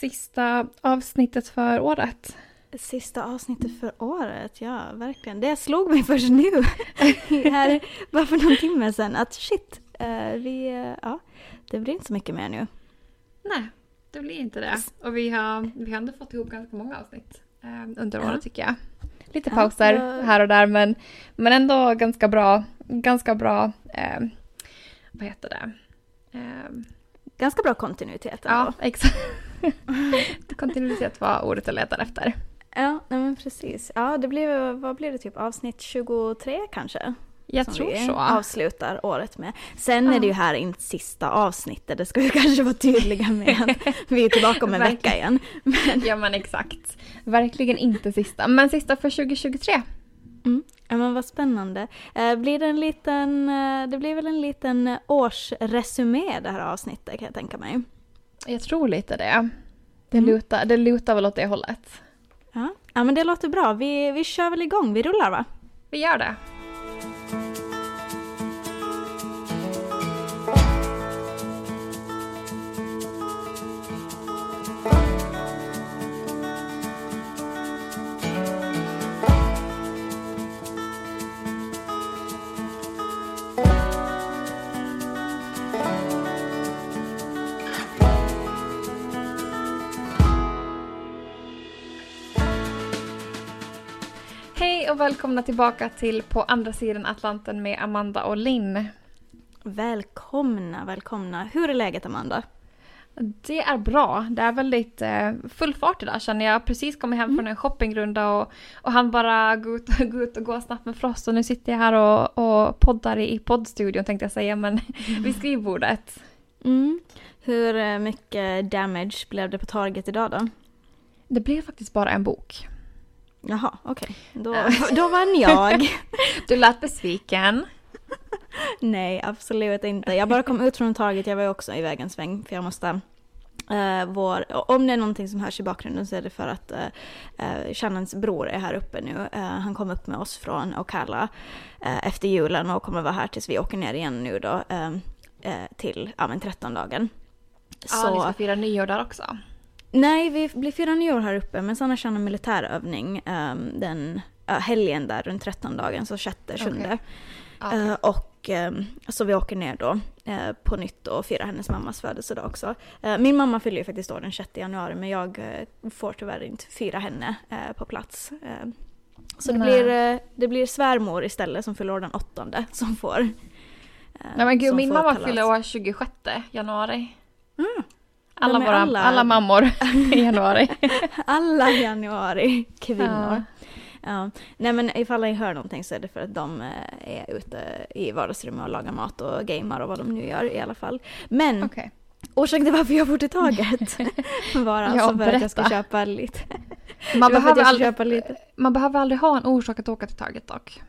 Sista avsnittet för året. Sista avsnittet för året, ja verkligen. Det slog mig först nu, här, bara för någon timme sedan, att shit, eh, vi, eh, ja, det blir inte så mycket mer nu. Nej, det blir inte det. Och vi har, vi har ändå fått ihop ganska många avsnitt eh, under året tycker jag. Lite pauser ja, här och där men, men ändå ganska bra, ganska bra, eh, vad heter det? Eh, ganska bra kontinuitet. Ändå. Ja, exakt. kontinuitet var ordet jag letade efter. Ja, nej men precis. Ja, det blir, vad blir det, typ avsnitt 23 kanske? Jag som tror vi så. avslutar året med. Sen ja. är det ju här inte sista avsnittet, det ska vi kanske vara tydliga med. vi är tillbaka om en vecka igen. Men... Ja men exakt. Verkligen inte sista, men sista för 2023. Mm. Ja men vad spännande. Eh, blir det en liten, eh, det blir väl en liten årsresumé det här avsnittet kan jag tänka mig. Jag tror lite det. Det, mm. lutar, det lutar väl åt det hållet. Ja, ja men det låter bra. Vi, vi kör väl igång, vi rullar va? Vi gör det. Och välkomna tillbaka till På andra sidan Atlanten med Amanda och Linn. Välkomna, välkomna. Hur är läget Amanda? Det är bra. Det är väldigt eh, full fart idag känner jag. Precis kommit hem mm. från en shoppingrunda och, och han bara gå ut, gå ut och gå snabbt med Frost och nu sitter jag här och, och poddar i, i poddstudion tänkte jag säga men mm. vid skrivbordet. Mm. Hur eh, mycket damage blev det på Target idag då? Det blev faktiskt bara en bok. Jaha, okej. Okay. Då, då vann jag. du lät besviken. Nej, absolut inte. Jag bara kom ut från taget, jag var ju också iväg en sväng för jag måste Uh, vår, om det är någonting som hörs i bakgrunden så är det för att uh, Shannons bror är här uppe nu. Uh, han kom upp med oss från Ocala uh, efter julen och kommer vara här tills vi åker ner igen nu då till ja, men 13 dagen. Ja, så, ni ska fira nyår där också. Nej, vi blir fyra nyår här uppe, men sen har jag en militärövning um, den uh, helgen där runt 13 dagen, så sjätte, sjunde. Okay. Okay. Uh, och um, så vi åker ner då uh, på nytt och firar hennes mammas födelsedag också. Uh, min mamma fyller ju faktiskt år den 6 januari, men jag uh, får tyvärr inte fira henne på plats. så det blir, det blir svärmor istället som fyller år den 8 som får. Nej men gud, min mamma fyller år 26 januari. Mm. Alla, våra, alla... alla mammor i januari. alla januari kvinnor. Ja. Nej men ifall ni hör någonting så är det för att de eh, är ute i vardagsrummet och lagar mat och gamar och vad de nu gör i alla fall. Men okay. orsaken till varför jag bor till taget var alltså ja, för att jag ska köpa lite. Man behöver, aldrig, man behöver aldrig ha en orsak att åka till taget dock.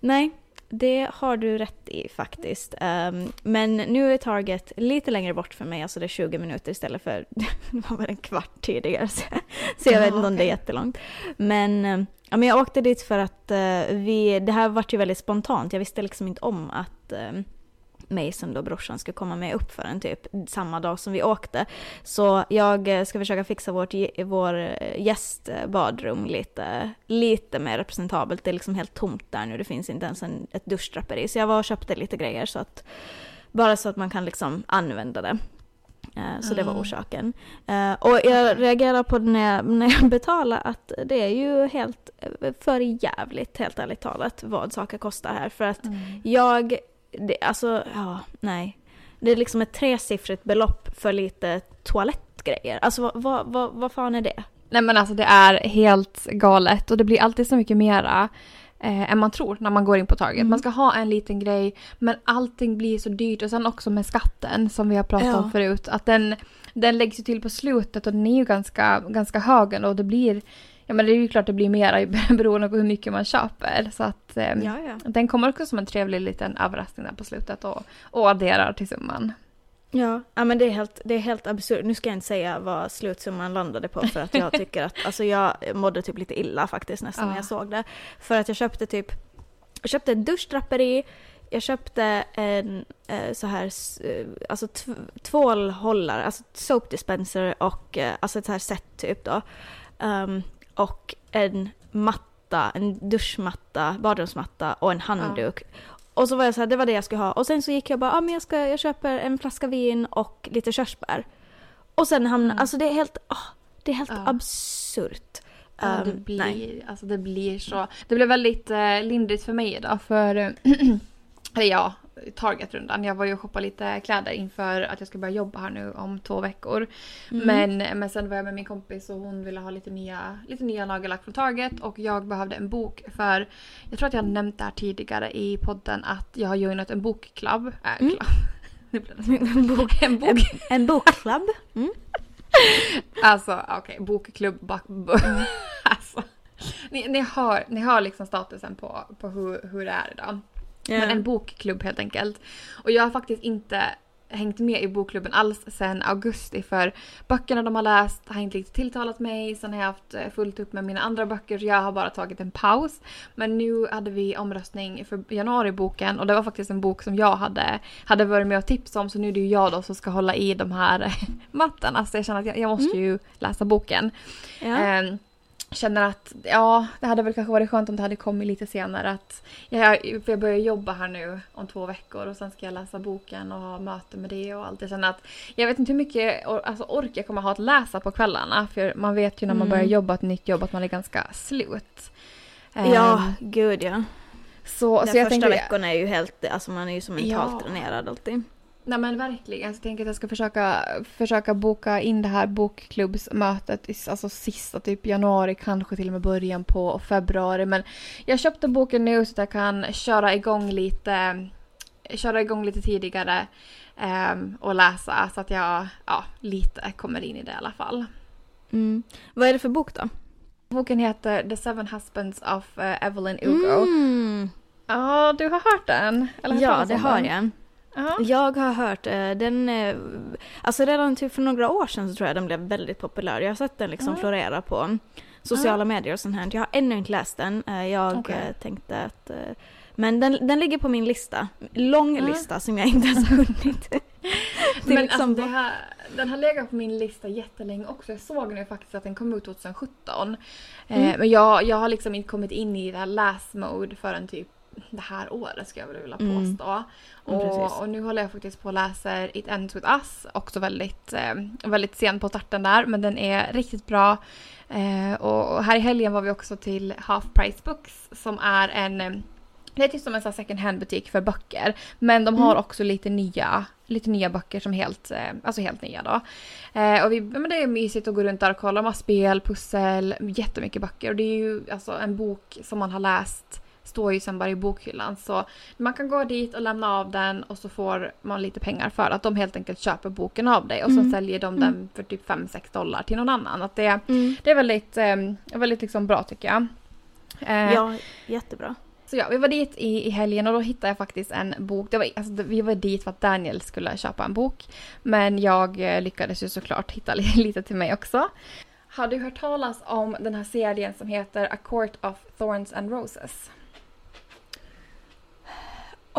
Nej, det har du rätt i faktiskt. Um, men nu är Target lite längre bort för mig, alltså det är 20 minuter istället för det var väl en kvart tidigare. Så, så jag vet inte om det är jättelångt. Men, um, ja, men jag åkte dit för att uh, vi, det här vart ju väldigt spontant. Jag visste liksom inte om att um, Mason då, brorsan, ska komma med upp för en typ samma dag som vi åkte. Så jag eh, ska försöka fixa vårt, vår eh, gästbadrum lite, lite mer representabelt. Det är liksom helt tomt där nu, det finns inte ens en, ett duschdraperi. Så jag var och köpte lite grejer så att, bara så att man kan liksom använda det. Eh, så det var mm. orsaken. Och jag reagerar på det när jag, när jag betalar att det är ju helt för jävligt helt ärligt talat vad saker kostar här. För att mm. jag det, alltså, ja, nej. Det är liksom ett tresiffrigt belopp för lite toalettgrejer. Alltså vad, vad, vad, vad fan är det? Nej men alltså det är helt galet och det blir alltid så mycket mera eh, än man tror när man går in på Target. Mm. Man ska ha en liten grej men allting blir så dyrt och sen också med skatten som vi har pratat ja. om förut. Att den, den läggs ju till på slutet och den är ju ganska, ganska hög och det blir Ja men det är ju klart det blir mera beroende på hur mycket man köper. Så att eh, ja, ja. den kommer också som en trevlig liten överraskning där på slutet och, och adderar till summan. Ja, ja men det är helt, det är helt absurt. Nu ska jag inte säga vad slutsumman landade på för att jag tycker att, alltså jag mådde typ lite illa faktiskt nästan ja. när jag såg det. För att jag köpte typ, jag köpte ett duschdraperi, jag köpte en eh, så här, eh, alltså tv- tvålhållare, alltså soap dispenser och eh, alltså ett så här set typ då. Ehm, och en matta, en duschmatta, badrumsmatta och en handduk. Och så var jag så här, det var det jag skulle ha. Och sen så gick jag bara, ah, men jag, ska, jag köper en flaska vin och lite körsbär. Och sen hamnade, Mm. alltså det är helt, ah, det är helt Ja. absurt. Ja, det, Ehm, blir, nej. alltså det blir så. Det blev väldigt eh, lindrigt för mig idag för, ja, Target-rundan. Jag var ju och shoppade lite kläder inför att jag ska börja jobba här nu om två veckor. Mm. Men, men sen var jag med min kompis och hon ville ha lite nya, lite nya nagellack från Target och jag behövde en bok för jag tror att jag nämnt det här tidigare i podden att jag har joinat en bokklubb. Äh, Mm. klubb. Nu blev det en, bok, En bok. en, en bokklubb. Mm. Alltså okej, bokklubb. Bak, bo, alltså. Ni, ni, hör, ni hör liksom statusen på, på hur, hur det är idag. Men en bokklubb helt enkelt. Och jag har faktiskt inte hängt med i bokklubben alls sedan augusti för böckerna de har läst har inte riktigt tilltalat mig. Sen har jag haft eh, fullt upp med mina andra böcker så jag har bara tagit en paus. Men nu hade vi omröstning för januariboken och det var faktiskt en bok som jag hade, hade varit med och tipsat om så nu är det ju jag då som ska hålla i de här mattorna. Så jag känner att jag, jag måste ju läsa boken. Ja. Ehm, känner att ja, det hade väl kanske varit skönt om det hade kommit lite senare. Att jag, för jag börjar jobba här nu om två veckor och sen ska jag läsa boken och ha möte med det och allt. Jag känner att jag vet inte hur mycket or, alltså, ork jag kommer ha att läsa på kvällarna. För man vet ju när man Mm. börjar jobba ett nytt jobb att man är ganska slut. ja, Ehm, gud ja. så, De så första tänker, veckorna är ju helt, alltså man är ju så mentalt Ja. dränerad alltid. Nej men verkligen. Så jag tänker att jag ska försöka, försöka boka in det här bokklubbsmötet i alltså sista typ januari, kanske till och med början på februari. Men jag köpte boken nu så att jag kan köra igång lite, köra igång lite tidigare ehm, och läsa så att jag ja, lite kommer in i det i alla fall. Mm. Vad är det för bok då? Boken heter The Seven Husbands of eh, Evelyn Hugo. Mm. Ja, du har hört den? Ja, det har jag. Ja. Jag har hört eh, den, eh, alltså redan typ för några år sedan så tror jag den blev väldigt populär. Jag har sett den liksom Ja. florera på sociala medier och sånt här. Jag har ännu inte läst den. Eh, Jag eh, tänkte att, eh, men den, den ligger på min lista. Lång lista som jag inte ens har hunnit. Men liksom alltså, det bo- här, den har legat på min lista jättelänge också. Jag såg nu faktiskt att den kom ut 2017. Eh, Mm. men jag, jag har liksom inte kommit in i det här läs-mode förrän typ det här året ska jag väl vilja Mm. påstå. Precis. och, och nu håller jag faktiskt på och läser It Ends With Us. Också väldigt, eh, väldigt sen på starten där men den är riktigt bra. Eh, och här i helgen var vi också till Half Price Books som är en eh, det är typ som en sån second hand butik för böcker. Men de har Mm. också lite nya, lite nya böcker som helt, eh, alltså helt nya då. Eh, och vi, men det är mysigt att gå runt där och kolla. De har spel, pussel, jättemycket böcker. Och det är ju alltså en bok som man har läst står ju sen bara i bokhyllan. Så man kan gå dit och lämna av den och så får man lite pengar för att de helt enkelt köper boken av dig och så Mm. säljer de Mm. den för typ 5-6 dollar till någon annan. Att det, Mm. det är väldigt, eh, väldigt liksom bra tycker jag. Eh, Ja, jättebra. så ja, vi var dit i, i helgen och då hittade jag faktiskt en bok. Det var, alltså, vi var dit för att Daniel skulle köpa en bok. Men jag eh, lyckades ju såklart hitta li- lite till mig också. Har du hört talas om den här serien som heter A Court of Thorns and Roses?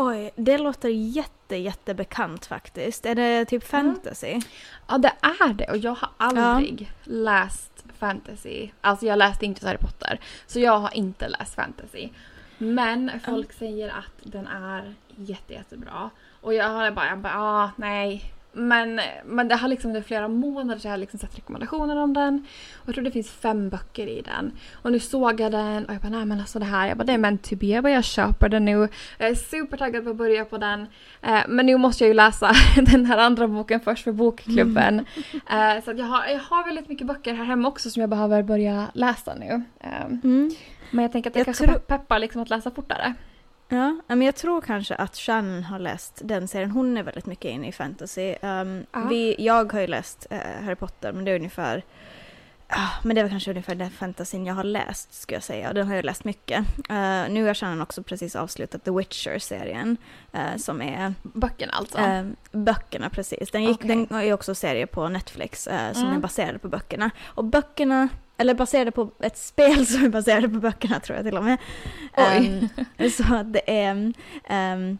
Oj, det låter jätte, jättebekant faktiskt. Är det typ fantasy? Ja, det är det och jag har aldrig läst fantasy. Alltså jag läste inte Harry Potter. Så jag har inte läst fantasy. Men folk säger att den är jätte, jättebra. Och jag har bara, jag bara ah, nej. Men, men det har liksom under flera månader så har jag liksom sett rekommendationer om den. Och jag tror det finns fem böcker i den. Och nu såg jag den och jag bara nej men alltså det här, jag bara det är meant to be. Jag bara jag köper den nu. Jag är supertaggad på att börja på den. Eh, men nu måste jag ju läsa den här andra boken först för bokklubben. Eh, så jag, har, jag har väldigt mycket böcker här hemma också som jag behöver börja läsa nu. Eh, Mm. men jag tänker att det Jag kanske tror- pe- peppar liksom att läsa fortare. Ja, men jag tror kanske att Shannon har läst den serien. Hon är väldigt mycket inne i fantasy. Um, Ja. vi, jag har ju läst eh, Harry Potter, men det är ungefär ah, men det väl kanske ungefär den fantasin jag har läst, skulle jag säga. Den har jag läst mycket. Eh, nu har Shannon också precis avslutat The Witcher-serien, eh, som är Böckerna alltså. eh, böckerna precis. Den, gick, Okej. den är också serie på Netflix som Mm. är baserad på böckerna. Och böckerna, eller baserade på ett spel som är baserade på böckerna tror jag till och med. Oj. Ehm, så att det är... ehm,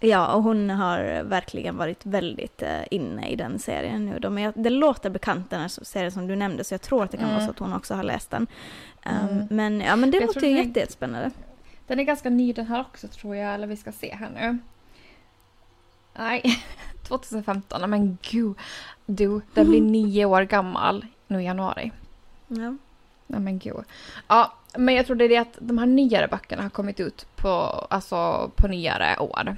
Ja, och hon har verkligen varit väldigt uh, inne i den serien nu. De är, det låter bekant den här serien som du nämnde, så jag tror att det kan mm. vara så att hon också har läst den. Um, mm. Men ja, men det jag låter ju jätte, jättespännande. Den är ganska ny den här också tror jag, eller vi ska se här nu. Nej, 2015, men gud. Du, den blir nio år gammal nu i januari. Ja. Nej men gud. Ja, men jag tror det är det att de här nyare böckerna har kommit ut på, alltså, på nyare år.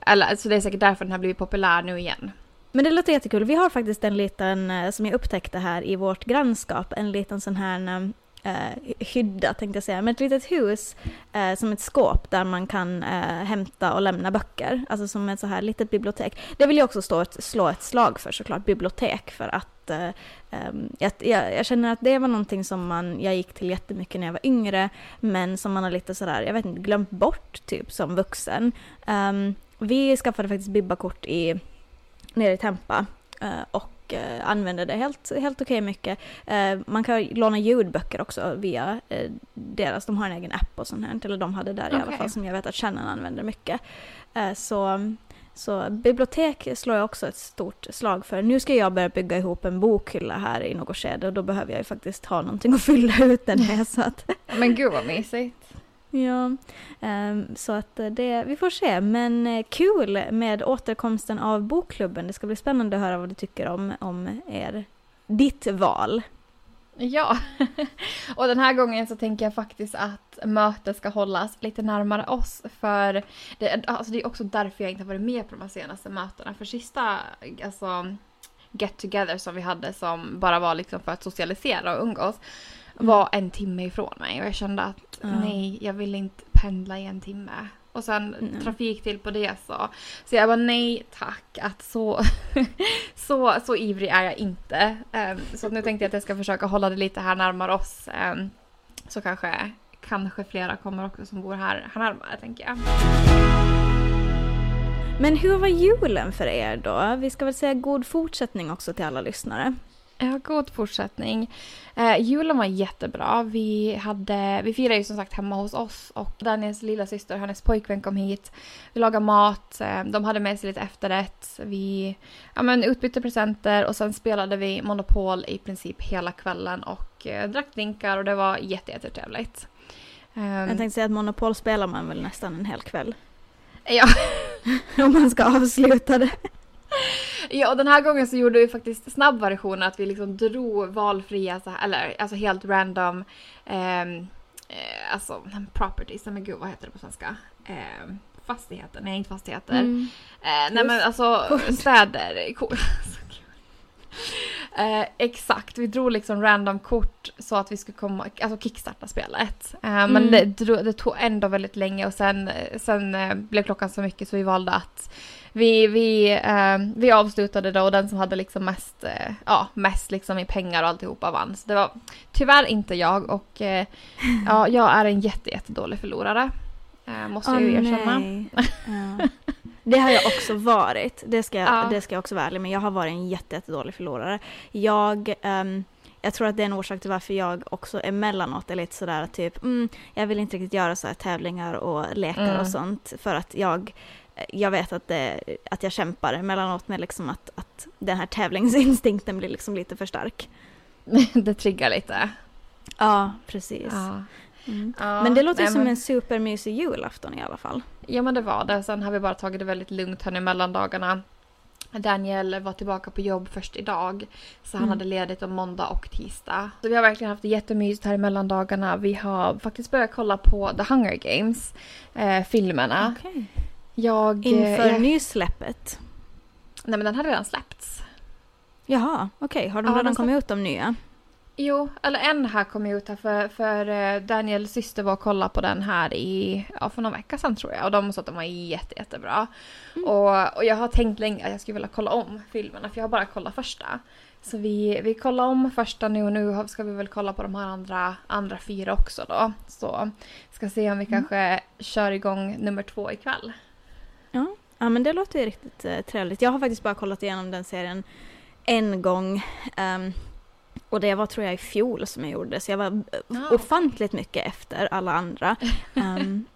Eller, så alltså, det är säkert därför den har blivit populär nu igen. Men det låter jättekul. Vi har faktiskt en liten, eh, som jag upptäckte här i vårt grannskap, en liten sån här eh, hydda tänkte jag säga, men ett litet hus eh, som ett skåp där man kan eh, hämta och lämna böcker. Alltså som ett så här litet bibliotek. Det vill jag också stå ett, slå ett slag för såklart, bibliotek, för att eh, ehm, jag, jag, känner att det var någonting som man, jag gick till jättemycket när jag var yngre, men som man har lite sådär, jag vet inte, glömt bort typ som vuxen. Um, vi skaffade faktiskt bibbakort i, nere i Tempa eh, och och eh, använder det helt, helt okej okay mycket. Eh, man kan låna ljudböcker också via eh, deras, de har en egen app och sånt här, eller de hade där okay. i alla fall som jag vet att Shannon använder mycket. så så bibliotek slår jag också ett stort slag för. Nu ska jag börja bygga ihop en bokhylla här i något skede och då behöver jag ju faktiskt ha någonting att fylla ut den med. Så att Men gud vad mysigt. Ja, um, så att eh, det, vi får se. Men eh, kul med återkomsten av bokklubben. Det ska bli spännande att höra vad du tycker om, om er, ditt val. Ja, och den här gången så tänker jag faktiskt att mötet ska hållas lite närmare oss. För det, alltså det är också därför jag inte har varit med på de här senaste mötena. För sista alltså, get together som vi hade som bara var liksom för att socialisera och umgås var en timme ifrån mig och jag kände att ja. nej, jag vill inte pendla i en timme. Och sen mm. trafik till på det så. Så jag bara nej tack, att så, så, så ivrig är jag inte. Um, så nu tänkte jag att jag ska försöka hålla det lite här närmare oss. Um, så kanske, kanske flera kommer också som bor här, här närmare tänker jag. Men hur var julen för er då? Vi ska väl säga god fortsättning också till alla lyssnare. Ja, god fortsättning. Eh, julen var jättebra. Vi, hade, vi firade ju som sagt hemma hos oss och Daniels lilla syster, hennes pojkvän kom hit. Vi lagade mat, eh, de hade med sig lite efterrätt. Vi ja, men, utbytte presenter och sen spelade vi Monopol i princip hela kvällen och eh, drack drinkar och det var jättetrevligt. Um, Jag tänkte säga att Monopol spelar man väl nästan en hel kväll. Ja. Om man ska avsluta det. Ja, och den här gången så gjorde vi faktiskt snabb version att vi liksom drog valfria, så här, eller alltså helt random, ehm, eh, alltså properties, men gud vad heter det på svenska? Eh, fastigheter, nej inte fastigheter. Mm. Eh, nej men alltså städer. Eh, exakt, vi drog liksom random kort så att vi skulle komma, alltså kickstarta spelet. Eh, mm. Men det, det, tog ändå väldigt länge och sen, sen eh, blev klockan så mycket så vi valde att vi, vi, eh, vi avslutade då och den som hade liksom mest, eh, ja, mest liksom i pengar och alltihopa vann. Så det var tyvärr inte jag och eh, ja, jag är en jätte, jättedålig förlorare. Eh, måste jag ju erkänna. Ja. Det har jag också varit. Det ska jag, ja. det ska jag också vara ärlig med. Jag har varit en jätte, jättedålig förlorare. Jag, um, jag tror att det är en orsak till varför jag också emellanåt är lite sådär typ, mm, jag vill inte riktigt göra så här tävlingar och lekar mm. och sånt. För att jag jag vet att, det, att jag kämpar emellanåt med liksom att, att den här tävlingsinstinkten blir liksom lite för stark. det triggar lite. Ja, precis. Ja. Mm. Ja, men det låter nej, som men... en supermysig julafton i alla fall. Ja men det var det. Sen har vi bara tagit det väldigt lugnt här nu mellan dagarna. Daniel var tillbaka på jobb först idag. Så han mm. hade ledigt om måndag och tisdag. Så vi har verkligen haft det jättemysigt här i mellandagarna. Vi har faktiskt börjat kolla på The Hunger Games. Eh, filmerna. Okay. Jag... Inför jag... nysläppet? Nej men den har redan släppts. Jaha, okej. Okay. Har de ja, redan kommit ut de nya? Jo, eller en här kom ut här för, för eh, Daniels syster var och kollade på den här i, ja för någon vecka sedan tror jag och de sa att den var jätte, jättebra. Mm. Och, och jag har tänkt länge att jag skulle vilja kolla om filmerna för jag har bara kollat första. Så vi, vi kollar om första nu och nu ska vi väl kolla på de här andra, andra fyra också då. Så ska se om vi mm. kanske kör igång nummer två ikväll. Ja, ja men det låter ju riktigt uh, trevligt. Jag har faktiskt bara kollat igenom den serien en gång. Um, och det var tror jag i fjol som jag gjorde det, så jag var oh. ofantligt mycket efter alla andra. Um,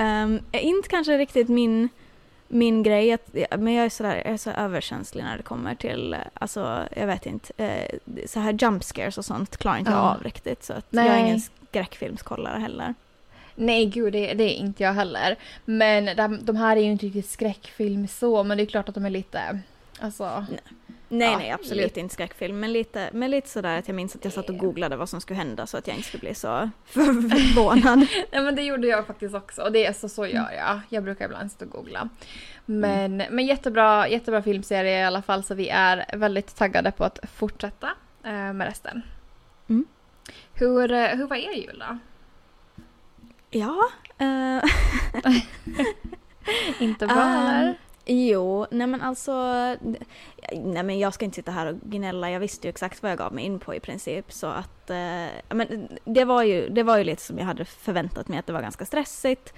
Um, inte kanske riktigt min, min grej, att, men jag är, sådär, jag är så överkänslig när det kommer till, alltså jag vet inte, eh, så här jump scares och sånt klarar inte jag av riktigt. Så att jag är ingen skräckfilmskollare heller. Nej, gud det, det, är inte jag heller. Men de, de här är ju inte riktigt skräckfilm så, men det är klart att de är lite, alltså... Nej. Nej, ja, nej, absolut lite. inte skräckfilm. Men lite, men lite sådär att jag minns att jag satt och googlade vad som skulle hända så att jag inte skulle bli så förvånad. nej, men det gjorde jag faktiskt också. Och det är så, så gör jag. Jag brukar ibland sitta och googla. Men, mm. men jättebra, jättebra filmserie i alla fall så vi är väldigt taggade på att fortsätta eh, med resten. Mm. Hur, eh, hur var er jul då? Ja. Uh... inte bra um, eller? Jo, nej men alltså, nej men jag ska inte sitta här och gnälla, jag visste ju exakt vad jag gav mig in på i princip så att, eh, men det var, ju, det var ju lite som jag hade förväntat mig att det var ganska stressigt.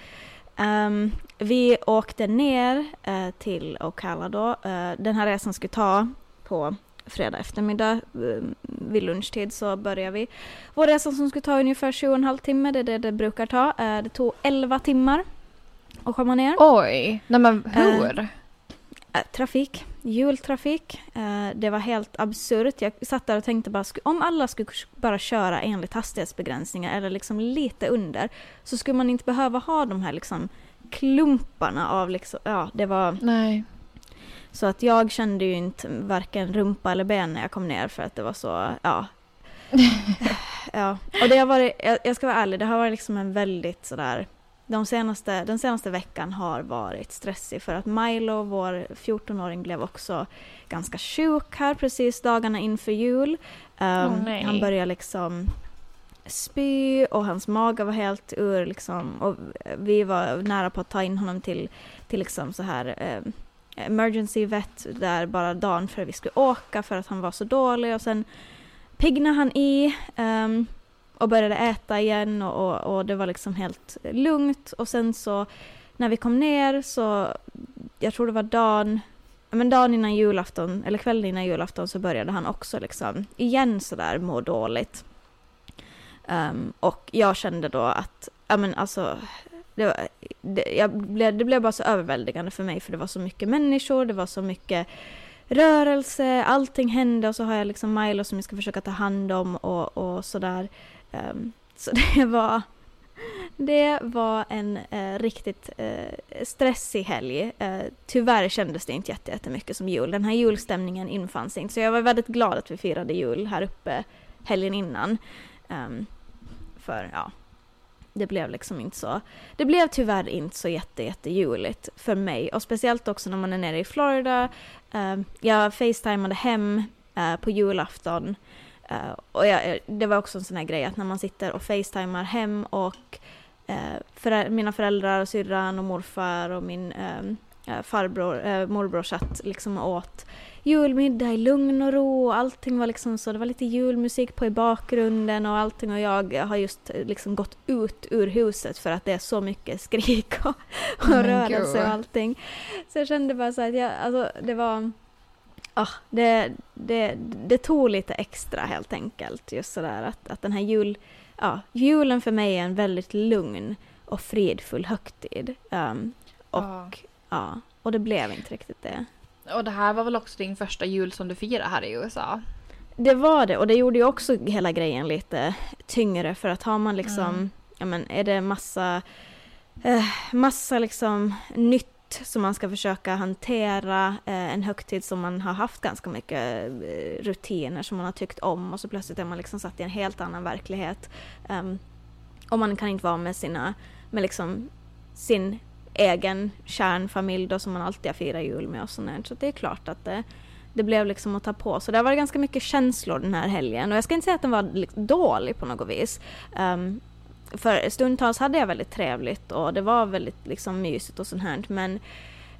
Um, vi åkte ner uh, till Ocala då, uh, den här resan skulle ta på fredag eftermiddag uh, vid lunchtid så började vi. Vår resa som skulle ta ungefär 7,5 timmar, det är det det brukar ta, det tog 11 timmar att komma ner. Oj, nej men hur? Äh, trafik, jultrafik. Det var helt absurt. Jag satt där och tänkte bara, om alla skulle bara köra enligt hastighetsbegränsningar eller liksom lite under så skulle man inte behöva ha de här liksom klumparna av liksom, ja det var... Nej. Så att jag kände ju inte varken rumpa eller ben när jag kom ner för att det var så, ja. ja, och det har varit, jag, ska vara ärlig, det har varit liksom en väldigt sådär de senaste, den senaste veckan har varit stressig för att Milo, vår 14-åring, blev också ganska sjuk här precis dagarna inför jul. Um, oh, han började liksom spy och hans mage var helt ur liksom och vi var nära på att ta in honom till, till liksom så här um, emergency vet där bara dagen före vi skulle åka för att han var så dålig och sen piggnade han i um, och började äta igen och, och, och, det var liksom helt lugnt och sen så när vi kom ner så, jag tror det var dagen, men dagen innan julafton, eller kvällen innan julafton så började han också liksom igen sådär må dåligt. Um, och jag kände då att, ja men alltså, det, var, det, jag blev, det blev bara så överväldigande för mig för det var så mycket människor, det var så mycket rörelse, allting hände och så har jag liksom Milo som jag ska försöka ta hand om och, och sådär. Um, så det var, det var en uh, riktigt uh, stressig helg. Uh, tyvärr kändes det inte jättemycket som jul. Den här julstämningen infann sig inte. Så jag var väldigt glad att vi firade jul här uppe helgen innan. Um, för ja, det blev liksom inte så. Det blev tyvärr inte så jätte, jättejuligt för mig och speciellt också när man är nere i Florida. Uh, jag facetimade hem uh, på julafton Uh, och jag, det var också en sån här grej att när man sitter och facetimar hem och uh, förä mina föräldrar och syrran och morfar och min uh, farbror, morbror satt liksom och åt julmiddag i lugn och ro och allting var liksom så, det var lite julmusik på i bakgrunden och allting och jag har just liksom gått ut ur huset för att det är så mycket skrik och, och rörelse och allting. Så jag kände bara så att jag, alltså det var ah, det, det, det tog lite extra helt enkelt. Just sådär att, att den här jul, ja, julen för mig är en väldigt lugn och fridfull högtid. Um, och, ja. ja. och det blev inte riktigt det. Och det här var väl också din första jul som du firade här i USA? Det var det och det gjorde ju också hela grejen lite tyngre för att har man liksom, mm. ja men är det massa, eh, massa liksom nytt som man ska försöka hantera, eh, en högtid som man har haft ganska mycket eh, rutiner som man har tyckt om och så plötsligt är man liksom satt i en helt annan verklighet. Um, och man kan inte vara med sina, med liksom sin egen kärnfamilj då som man alltid har firat jul med och sånt Så det är klart att det, det blev liksom att ta på. Så det har varit ganska mycket känslor den här helgen och jag ska inte säga att den var liksom dålig på något vis. Um, för stundtals hade jag väldigt trevligt och det var väldigt liksom mysigt och sånt här men,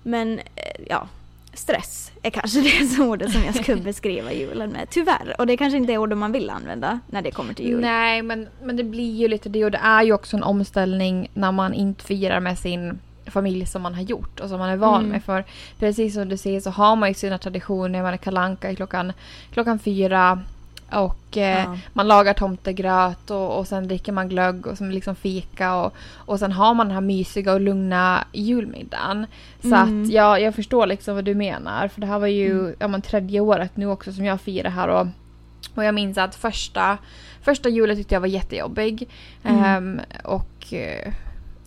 men eh, ja, stress är kanske det som ordet som jag skulle beskriva julen med. Tyvärr. Och det är kanske inte är ordet man vill använda när det kommer till jul. Nej, men, men det blir ju lite det och det är ju också en omställning när man inte firar med sin familj som man har gjort och som man är van mm. med. För precis som du säger så har man ju sina traditioner. Man är kalanka klockan, klockan fyra Och eh, Ja. man lagar tomtegröt och, och sen dricker man glögg och som liksom fika och, och sen har man den här mysiga och lugna julmiddagen. Så Mm. att ja, jag förstår liksom vad du menar. För det här var ju Mm. ja, men, tredje året nu också som jag firar här och, och jag minns att första, första julen tyckte jag var jättejobbig. Mm. Ehm, och eh,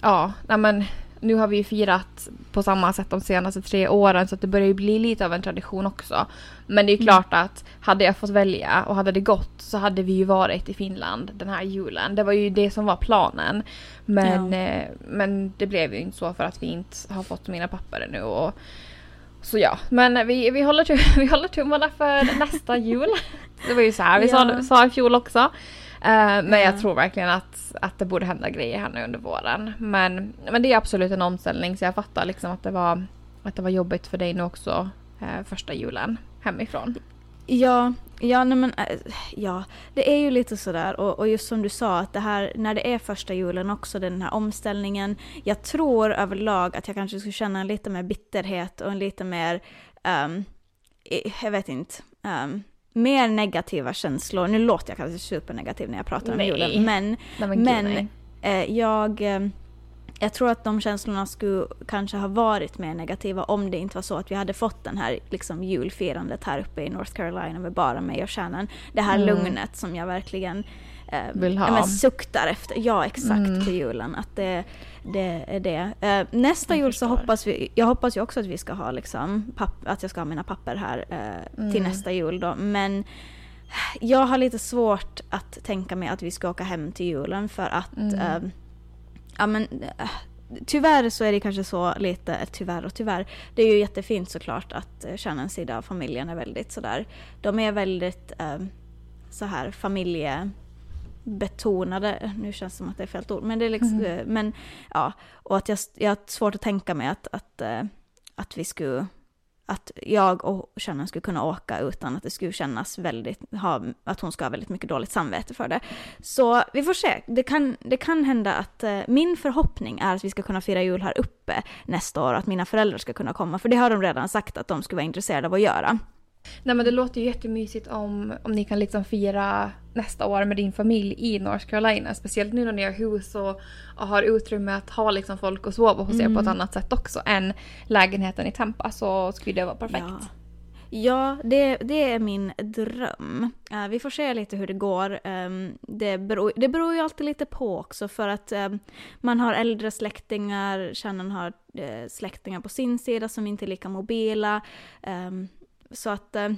ja, nej men nu har vi ju firat på samma sätt de senaste tre åren så att det börjar ju bli lite av en tradition också. Men det är ju Mm. klart att hade jag fått välja och hade det gått så hade vi ju varit i Finland den här julen. Det var ju det som var planen. Men, Ja. eh, men det blev ju inte så för att vi inte har fått mina papper ännu. Och, så ja, men vi, vi, håller, vi håller tummarna för nästa jul. Det var ju så här vi sa, Ja. sa i fjol också. Eh, men Ja. jag tror verkligen att, att det borde hända grejer här nu under våren. Men, men det är absolut en omställning så jag fattar liksom att det var, att det var jobbigt för dig nu också eh, första julen hemifrån. Ja, ja, nej men, äh, ja, det är ju lite sådär och, och just som du sa att det här när det är första julen också den här omställningen. Jag tror överlag att jag kanske skulle känna en lite mer bitterhet och en lite mer, i- jag vet inte, ehm, mer negativa känslor. Nu låter jag kanske supernegativ när jag pratar om Nej. julen men Nej, men, eh, jag, eh, jag tror att de känslorna skulle kanske ha varit mer negativa om det inte var så att vi hade fått den här liksom, julfirandet här uppe i North Carolina med bara mig och Shannon. Det här Mm. lugnet som jag verkligen eh, Vill ha. men, suktar efter. Ja, exakt Mm. på julen. Att det, det är det. Eh, nästa Jag jul så förstår. hoppas vi, jag hoppas ju också att vi ska ha liksom, papp, att jag ska ha mina papper här eh, till Mm. nästa jul då. Men jag har lite svårt att tänka mig att vi ska åka hem till julen för att Mm. eh, ja men eh, tyvärr så är det kanske så lite, eh, tyvärr och tyvärr, det är ju jättefint såklart att eh, Shannons sida av familjen är väldigt sådär, de är väldigt eh, så här familjebetonade, nu känns det som att det är fel ord, men det är liksom, eh, men ja, och att jag, jag har svårt att tänka mig att, att, eh, att vi skulle att jag och Shannon skulle kunna åka utan att det skulle kännas väldigt, ha, att hon ska ha väldigt mycket dåligt samvete för det. Så vi får se. Det kan, det kan hända att eh, min förhoppning är att vi ska kunna fira jul här uppe nästa år, att mina föräldrar ska kunna komma, för det har de redan sagt att de skulle vara intresserade av att göra. Nej men det låter ju jättemysigt om, om ni kan liksom fira nästa år med din familj i North Carolina. Speciellt nu när ni har hus och, och har utrymme att ha liksom folk att sova hos er på ett Mm. annat sätt också än lägenheten i Tampa så skulle det vara perfekt. Ja, ja det, det är min dröm. Eh, vi får se lite hur det går. Ehm, det, beror, det beror ju alltid lite på också för att ehm, man har äldre släktingar, Shannon har eh, släktingar på sin sida som inte är lika mobila. Ehm, så att ehm,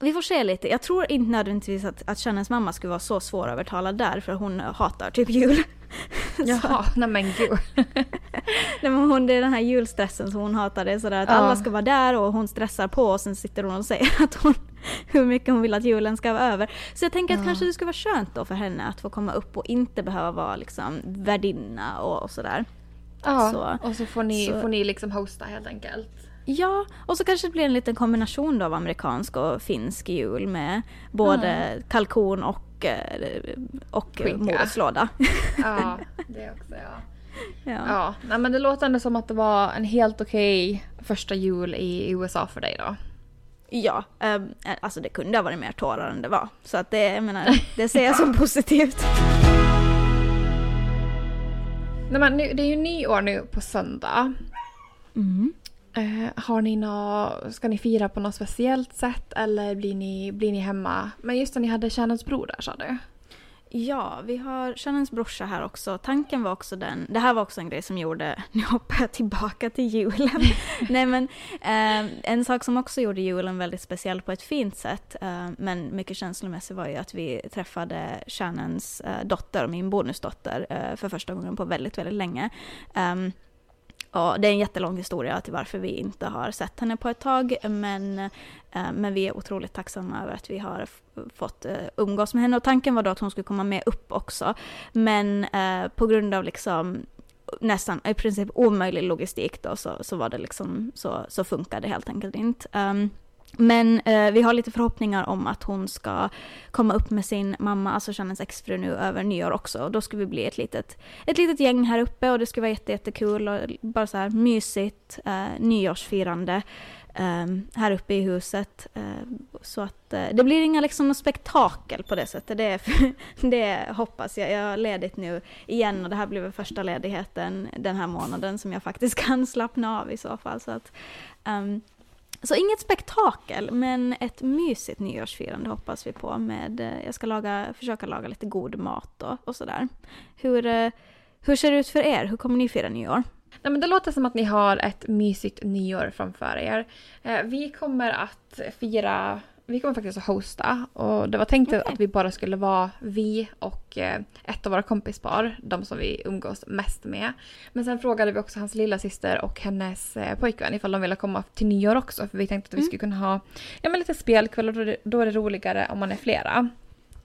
vi får se lite. Jag tror inte nödvändigtvis att, att Shannons mamma skulle vara så svårövertalad där för hon hatar typ jul. Jaha, nej men gud. Nej, men hon, det är den här julstressen som hon hatar. Det är sådär att Ja. alla ska vara där och hon stressar på och sen sitter hon och säger att hon, hur mycket hon vill att julen ska vara över. Så jag tänker att Ja. kanske det skulle vara skönt då för henne att få komma upp och inte behöva vara liksom värdinna och, och sådär. Ja, Så- och så får ni, så- får ni liksom hosta helt enkelt. Ja, och så kanske det blir en liten kombination då av amerikansk och finsk jul med både kalkon och, eh, och morotslåda. Ja, det också ja. Ja. Ja, nej, men det låter ändå som att det var en helt okej första jul i USA för dig då. Ja, eh, alltså det kunde ha varit mer tårar än det var. Så att det, jag menar, det ser jag som positivt. Nej, men nu, det är ju nyår nu på söndag. Mm. Eh, har ni nå, ska ni fira på något speciellt sätt eller blir ni, blir ni hemma? Men just det, ni hade Shannons bror där sa du? Ja, vi har Shannons brorsa här också. Tanken var också den, det här var också en grej som gjorde, nu hoppar jag tillbaka till julen. Nej men, eh, en sak som också gjorde julen väldigt speciell på ett fint sätt, eh, men mycket känslomässigt var ju att vi träffade Shannons eh, dotter, min bonusdotter, eh, för första gången på väldigt, väldigt länge. Ehm, Ja, det är en jättelång historia till varför vi inte har sett henne på ett tag, men, eh, men vi är otroligt tacksamma över att vi har fått eh, umgås med henne. Och tanken var då att hon skulle komma med upp också, men eh, på grund av liksom nästan i princip omöjlig logistik då så, så var det liksom, så, så funkade det helt enkelt inte. Um, men eh, vi har lite förhoppningar om att hon ska komma upp med sin mamma, alltså Shannons exfru nu över nyår också. Och då ska vi bli ett litet, ett litet gäng här uppe och det ska vara jätte, jättekul och bara så här mysigt eh, nyårsfirande. eh, här uppe i huset. Eh, så att eh, det blir inga liksom spektakel på det sättet. Det, det hoppas jag. Jag har ledigt nu igen och det här blir väl första ledigheten den här månaden som jag faktiskt kan slappna av i så fall. Så att um, så inget spektakel, men ett mysigt nyårsfirande hoppas vi på med, eh, jag ska laga, försöka laga lite god mat och, och sådär. Hur, eh, hur ser det ut för er? Hur kommer ni fira nyår? Nej, men det låter som att ni har ett mysigt nyår framför er. Eh, vi kommer att fira vi kommer faktiskt att hosta och det var tänkt okay. att vi bara skulle vara vi och eh, ett av våra kompispar, de som vi umgås mest med. Men sen frågade vi också hans lilla syster och hennes eh, pojkvän ifall de ville komma till nyår också för vi tänkte att vi mm. skulle kunna ha ja, men lite spelkväll och då är, det, då är det roligare om man är flera.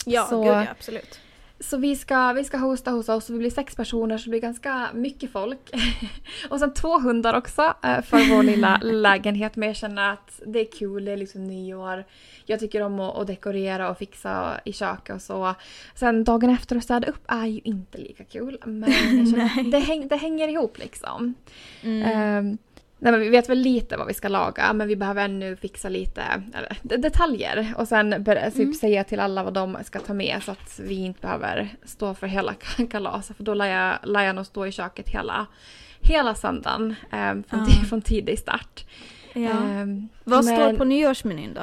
Ja, Så, gud, ja absolut. Så vi ska, vi ska hosta hos oss och vi blir sex personer så det blir ganska mycket folk. och sen två hundar också eh, för vår lilla lägenhet. Men jag känner att det är kul, det är liksom nyår. Jag tycker om att, att dekorera och fixa i köket och så. Sen dagen efter att städa upp är ju inte lika kul. Men det, häng, det hänger ihop liksom. Mm. Um, Nej, men vi vet väl lite vad vi ska laga men vi behöver ännu fixa lite eller, detaljer och sen typ mm. säga till alla vad de ska ta med så att vi inte behöver stå för hela kalaset för då lär jag, lär jag nog stå i köket hela, hela söndagen eh, från, ja. från tidig start. Ja. Eh, vad men, står på nyårsmenyn då?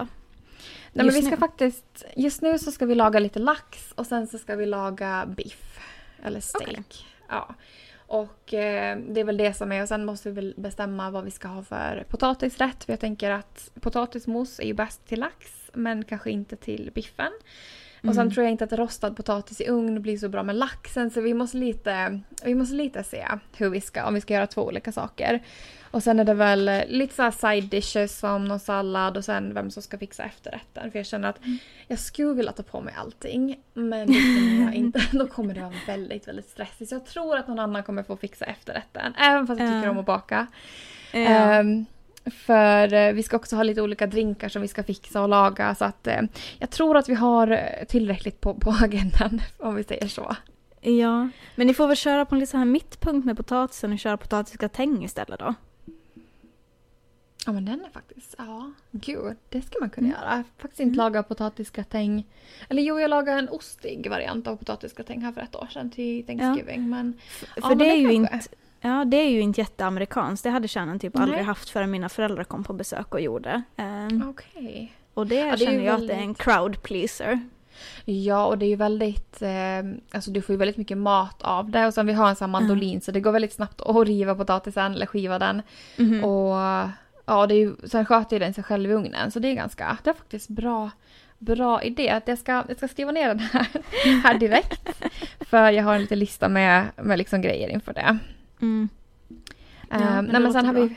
Nej, men vi ska nu? faktiskt, just nu så ska vi laga lite lax och sen så ska vi laga biff eller steak. Okay. Ja. Och eh, det är väl det som är och sen måste vi väl bestämma vad vi ska ha för potatisrätt. För jag tänker att potatismos är ju bäst till lax men kanske inte till biffen. Och sen mm. tror jag inte att rostad potatis i ugn blir så bra med laxen så vi måste lite, vi måste lite se hur vi ska, om vi ska göra två olika saker. Och sen är det väl lite så side dishes som någon sallad och sen vem som ska fixa efterrätten. För jag känner att mm. jag skulle vilja ta på mig allting men jag inte, då kommer det vara väldigt, väldigt stressigt. Så jag tror att någon annan kommer få fixa efterrätten. Även fast jag tycker om att baka. Uh. Um, för eh, vi ska också ha lite olika drinkar som vi ska fixa och laga så att eh, jag tror att vi har tillräckligt på, på agendan om vi säger så. Ja, men ni får väl köra på en lite så här mittpunkt med potatisen och köra potatisgratäng istället då? Ja men den är faktiskt, ja gud det ska man kunna mm. göra. Faktiskt inte mm. laga potatisgratäng. Eller jo jag lagade en ostig variant av potatisgratäng här för ett år sedan till Thanksgiving. Ja. Men, för, ja, för det, det är ju inte Ja, det är ju inte jätteamerikanskt. Det hade kärnan typ Nej. aldrig haft förrän mina föräldrar kom på besök och gjorde. Um, Okej. Okay. Och det, ja, det känner jag väldigt... att det är en crowd pleaser. Ja, och det är ju väldigt, eh, alltså du får ju väldigt mycket mat av det och sen vi har en sån mandolin mm. så det går väldigt snabbt att riva potatisen eller skiva den. Mm. Och ja, det är ju, sen sköter den sig själv i ugnen så det är ganska, det är faktiskt bra bra idé. Att jag, ska, jag ska skriva ner den här, här direkt. för jag har en liten lista med, med liksom grejer inför det. Mm. Ja, um, nej, men sen har vi...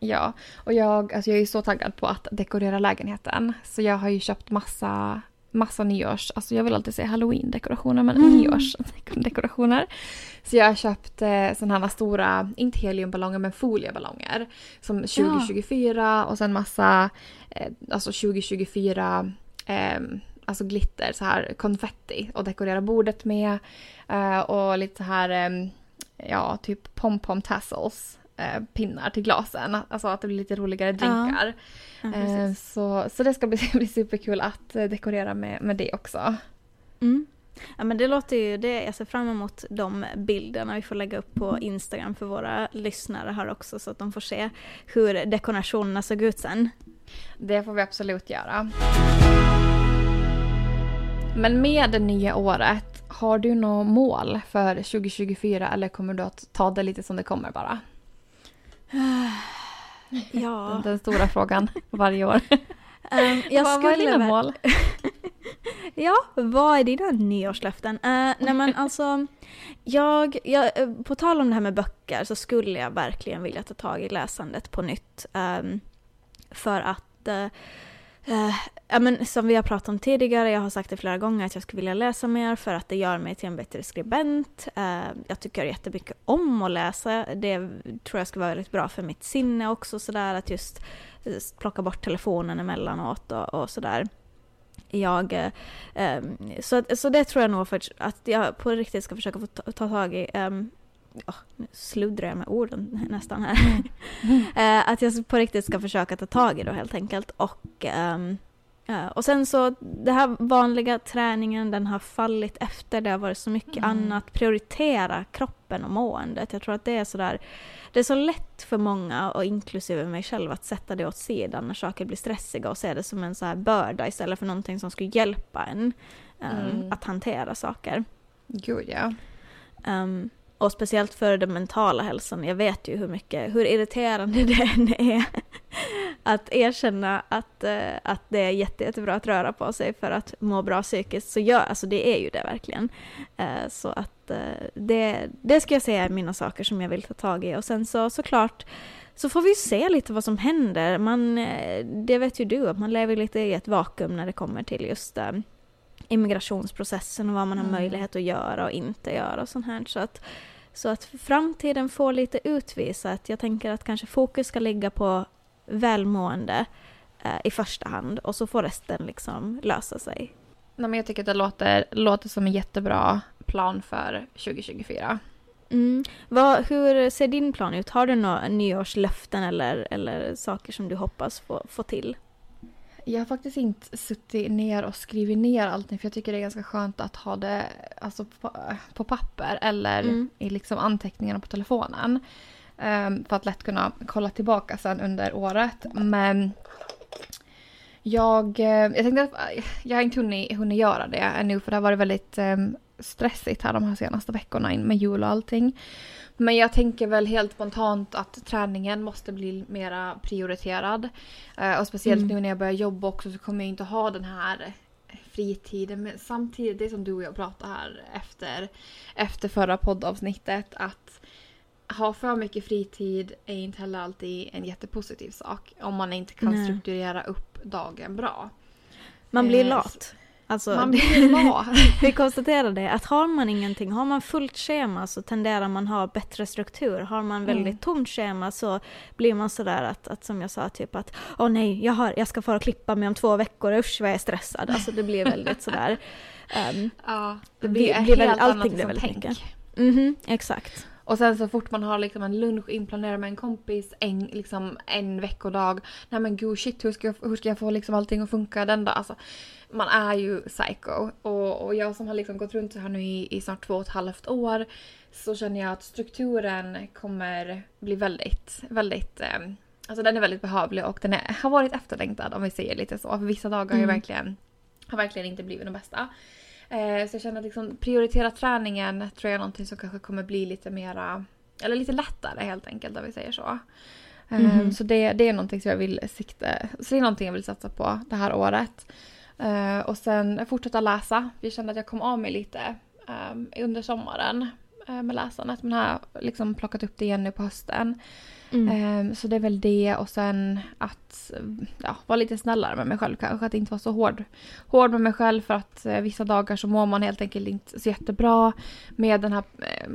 Ja, och jag, alltså jag är så taggad på att dekorera lägenheten. Så jag har ju köpt massa, massa nyårs, alltså jag vill alltid säga halloween-dekorationer, men mm. nyårsdekorationer. Så jag har köpt eh, sådana här stora, inte heliumballonger men folieballonger. Som 2024 ja. och sen massa, eh, alltså 2024 eh, alltså glitter, så här konfetti och dekorera bordet med. Eh, och lite så här ehm, ja, typ pom-pom tassels. Eh, pinnar till glasen, alltså att det blir lite roligare drinkar. Ja. Ja, eh, så, så det ska bli, bli superkul att eh, dekorera med, med det också. Mm. Ja men det låter ju, det, jag ser fram emot de bilderna vi får lägga upp på Instagram för våra lyssnare här också så att de får se hur dekorationerna såg ut sen. Det får vi absolut göra. Men med det nya året har du något mål för 2024 eller kommer du att ta det lite som det kommer bara? Ja. Den, den stora frågan varje år. Um, jag vad, vad är dina mål? ja, vad är dina nyårslöften? Uh, nej men alltså, jag, jag, eh, på tal om det här med böcker så skulle jag verkligen vilja ta tag i läsandet på nytt. Um, för att Uh, ja, men som vi har pratat om tidigare, jag har sagt det flera gånger att jag skulle vilja läsa mer för att det gör mig till en bättre skribent. Uh, jag tycker jättemycket om att läsa. Det tror jag skulle vara väldigt bra för mitt sinne också sådär att just uh, plocka bort telefonen emellanåt och, och sådär. Jag, um, så, så det tror jag nog för att jag på riktigt ska försöka få ta, ta tag i. Oh, nu sluddrar jag med orden nästan här. Eh, att jag på riktigt ska försöka ta tag i det helt enkelt. Och, um, uh, och sen så, den här vanliga träningen den har fallit efter. Det har varit så mycket mm. annat. Prioritera kroppen och måendet. Jag tror att det är sådär, det är så lätt för många, och inklusive mig själv, att sätta det åt sidan när saker blir stressiga och se det som en så här börda istället för någonting som skulle hjälpa en um, mm. att hantera saker. Gud ja. Um, och speciellt för den mentala hälsan. Jag vet ju hur mycket, hur irriterande det än är att erkänna att, uh, att det är jätte, jättebra att röra på sig för att må bra psykiskt. Så ja, alltså det är ju det verkligen. Uh, så att uh, det, det ska jag säga är mina saker som jag vill ta tag i. Och sen så såklart så får vi se lite vad som händer. Man, det vet ju du, att man lever lite i ett vakuum när det kommer till just immigrationsprocessen och vad man har mm. möjlighet att göra och inte göra och sånt här. Så att, så att framtiden får lite utvisa att jag tänker att kanske fokus ska ligga på välmående eh, i första hand och så får resten liksom lösa sig. Nej, men jag tycker att det låter, låter som en jättebra plan för 2024. Mm. Vad, hur ser din plan ut? Har du några nyårslöften eller, eller saker som du hoppas få, få till? Jag har faktiskt inte suttit ner och skrivit ner allting för jag tycker det är ganska skönt att ha det alltså, på, på papper eller mm. i liksom anteckningarna på telefonen. Um, för att lätt kunna kolla tillbaka sen under året. Men jag, eh, jag tänkte att jag har inte hunnit, hunnit göra det ännu för det har varit väldigt um, stressigt här de här senaste veckorna med jul och allting. Men jag tänker väl helt spontant att träningen måste bli mera prioriterad. Uh, och speciellt mm. nu när jag börjar jobba också så kommer jag inte ha den här fritiden. Men samtidigt, det som du och jag pratade här efter, efter förra poddavsnittet, att ha för mycket fritid är inte heller alltid en jättepositiv sak om man inte kan Nej. strukturera upp dagen bra. Man blir eh, lat. Alltså, man blir lat. vi konstaterade att har man ingenting, har man fullt schema så tenderar man ha bättre struktur. Har man mm. väldigt mm. tomt schema så blir man sådär att, att som jag sa, typ att åh nej, jag, har, jag ska få klippa mig om två veckor, usch vad jag är stressad. Alltså det blir väldigt sådär. Um, ja, det blir, blir väldigt, allting blir väldigt tänk. mycket. Mm -hmm, exakt. Och sen så fort man har liksom en lunch inplanerad med en kompis en, liksom en veckodag. Nej men gud shit hur ska jag, hur ska jag få liksom allting att funka den dagen? Alltså, man är ju psycho. Och, och jag som har liksom gått runt här nu i, i snart två och ett halvt år så känner jag att strukturen kommer bli väldigt, väldigt eh, Alltså den är väldigt behövlig och den är, har varit efterlängtad om vi säger lite så. För vissa dagar mm. har, verkligen, har verkligen inte blivit de bästa. Eh, så jag känner att liksom, prioritera träningen tror jag är någonting som kanske kommer bli lite mera, eller lite lättare helt enkelt om vi säger så. Mm -hmm. Så det, det är någonting som jag vill sikta, så det är någonting jag vill satsa på det här året. Uh, och sen fortsätta läsa. Vi kände att jag kom av mig lite um, under sommaren uh, med läsandet men har liksom plockat upp det igen nu på hösten. Mm. Um, så det är väl det och sen att ja, vara lite snällare med mig själv kanske. Att inte vara så hård, hård med mig själv för att uh, vissa dagar så mår man helt enkelt inte så jättebra med den här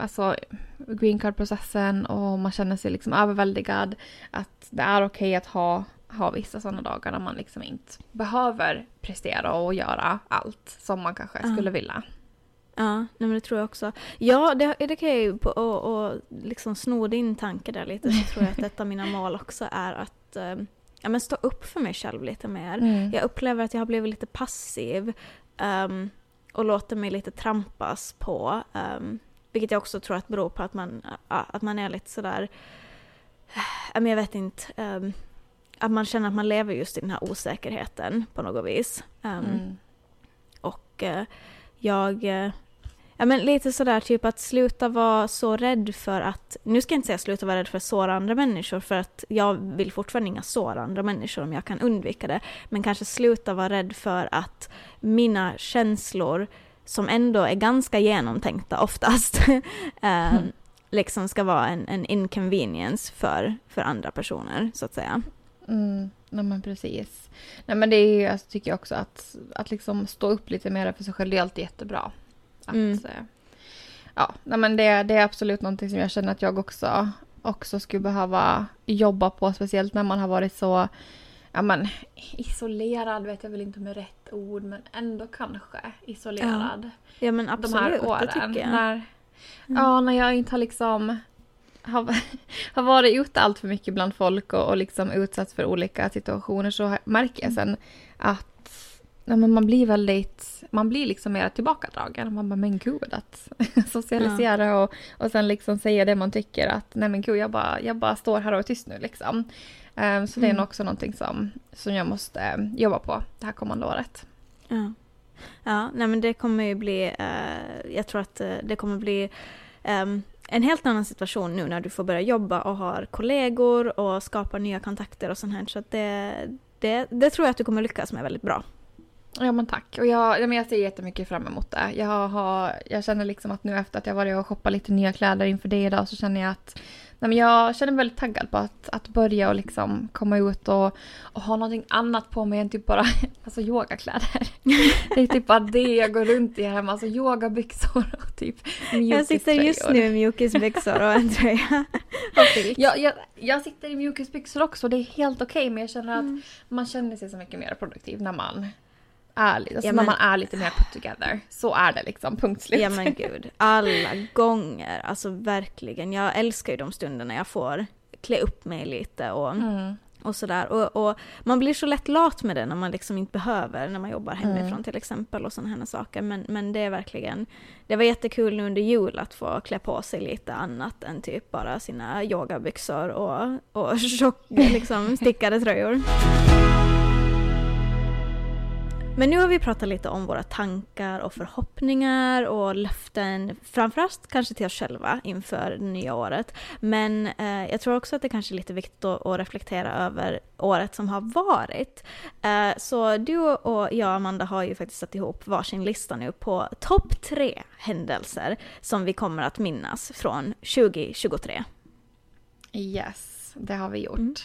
alltså, green card-processen och man känner sig liksom överväldigad. Att det är okej okay att ha ha vissa sådana dagar när man liksom inte behöver prestera och göra allt som man kanske uh. skulle vilja. Ja, nej men det tror jag också. Ja, det, det kan jag ju på och, och liksom sno din tanke där lite så tror jag att ett av mina mål också är att eh, ja, men stå upp för mig själv lite mer. Mm. Jag upplever att jag har blivit lite passiv um, och låter mig lite trampas på. Um, vilket jag också tror att beror på att man, uh, att man är lite sådär, uh, jag vet inte, um, att man känner att man lever just i den här osäkerheten på något vis. Mm. Och uh, jag, uh, ja men lite sådär typ att sluta vara så rädd för att, nu ska jag inte säga sluta vara rädd för att såra andra människor för att jag vill fortfarande inga såra andra människor om jag kan undvika det. Men kanske sluta vara rädd för att mina känslor som ändå är ganska genomtänkta oftast, um, mm. liksom ska vara en, en inconvenience för, för andra personer så att säga. Mm, nej men precis. Nej men det är alltså, tycker jag också att, att liksom stå upp lite mer för sig själv, det är alltid jättebra. Att, mm. Eh, ja, men det, det är absolut någonting som jag känner att jag också, också skulle behöva jobba på, speciellt när man har varit så ja men isolerad vet jag väl inte om det är rätt ord men ändå kanske isolerad. Ja, ja men absolut, de här åren, det tycker jag. När, Mm. Ja, när jag inte har liksom har, har varit ute allt för mycket bland folk och, och liksom utsatts för olika situationer så märker jag sen att ja, men man blir väldigt, man blir liksom mer tillbakadragen. Man bara, men gud, att socialisera ja. och, och sen liksom säga det man tycker att, nej men gud, jag bara, jag bara står här och är tyst nu liksom. Um, så mm. det är mm. nog också någonting som, som jag måste jobba på det här kommande året. Ja, ja nej men det kommer ju bli, uh, jag tror att uh, det kommer bli um, en helt annan situation nu när du får börja jobba och har kollegor och skapar nya kontakter och sånt här. Så det, det, det tror jag att du kommer lyckas med väldigt bra. Ja men tack. Och jag, jag ser jättemycket fram emot det. Jag, har, jag känner liksom att nu efter att jag varit och shoppat lite nya kläder inför det idag så känner jag att nej men jag känner mig väldigt taggad på att, att börja och liksom komma ut och, och ha någonting annat på mig än typ bara alltså yogakläder. Det är typ bara det jag går runt i hemma, alltså yogabyxor och typ mjukiströjor. Jag sitter just nu i mjukisbyxor och en tröja. ja, jag, jag sitter i mjukisbyxor också, det är helt okej okay, men jag känner att mm. man känner sig så mycket mer produktiv när man ärlig. Alltså ja, men, när man är lite mer put together. Så är det liksom, punkt slut. Ja men gud, alla gånger. Alltså verkligen. Jag älskar ju de stunderna jag får klä upp mig lite och, mm. och sådär. Och, och, man blir så lätt lat med det när man liksom inte behöver, när man jobbar hemifrån mm. till exempel och sådana här saker. Men, men det är verkligen, det var jättekul nu under jul att få klä på sig lite annat än typ bara sina yogabyxor och, och tjock, liksom stickade tröjor. Men nu har vi pratat lite om våra tankar och förhoppningar och löften, framförallt kanske till oss själva inför det nya året. Men eh, jag tror också att det kanske är lite viktigt att, att reflektera över året som har varit. Eh, så du och jag, Amanda, har ju faktiskt satt ihop varsin lista nu på topp tre händelser som vi kommer att minnas från 2023. Yes, det har vi gjort. Mm.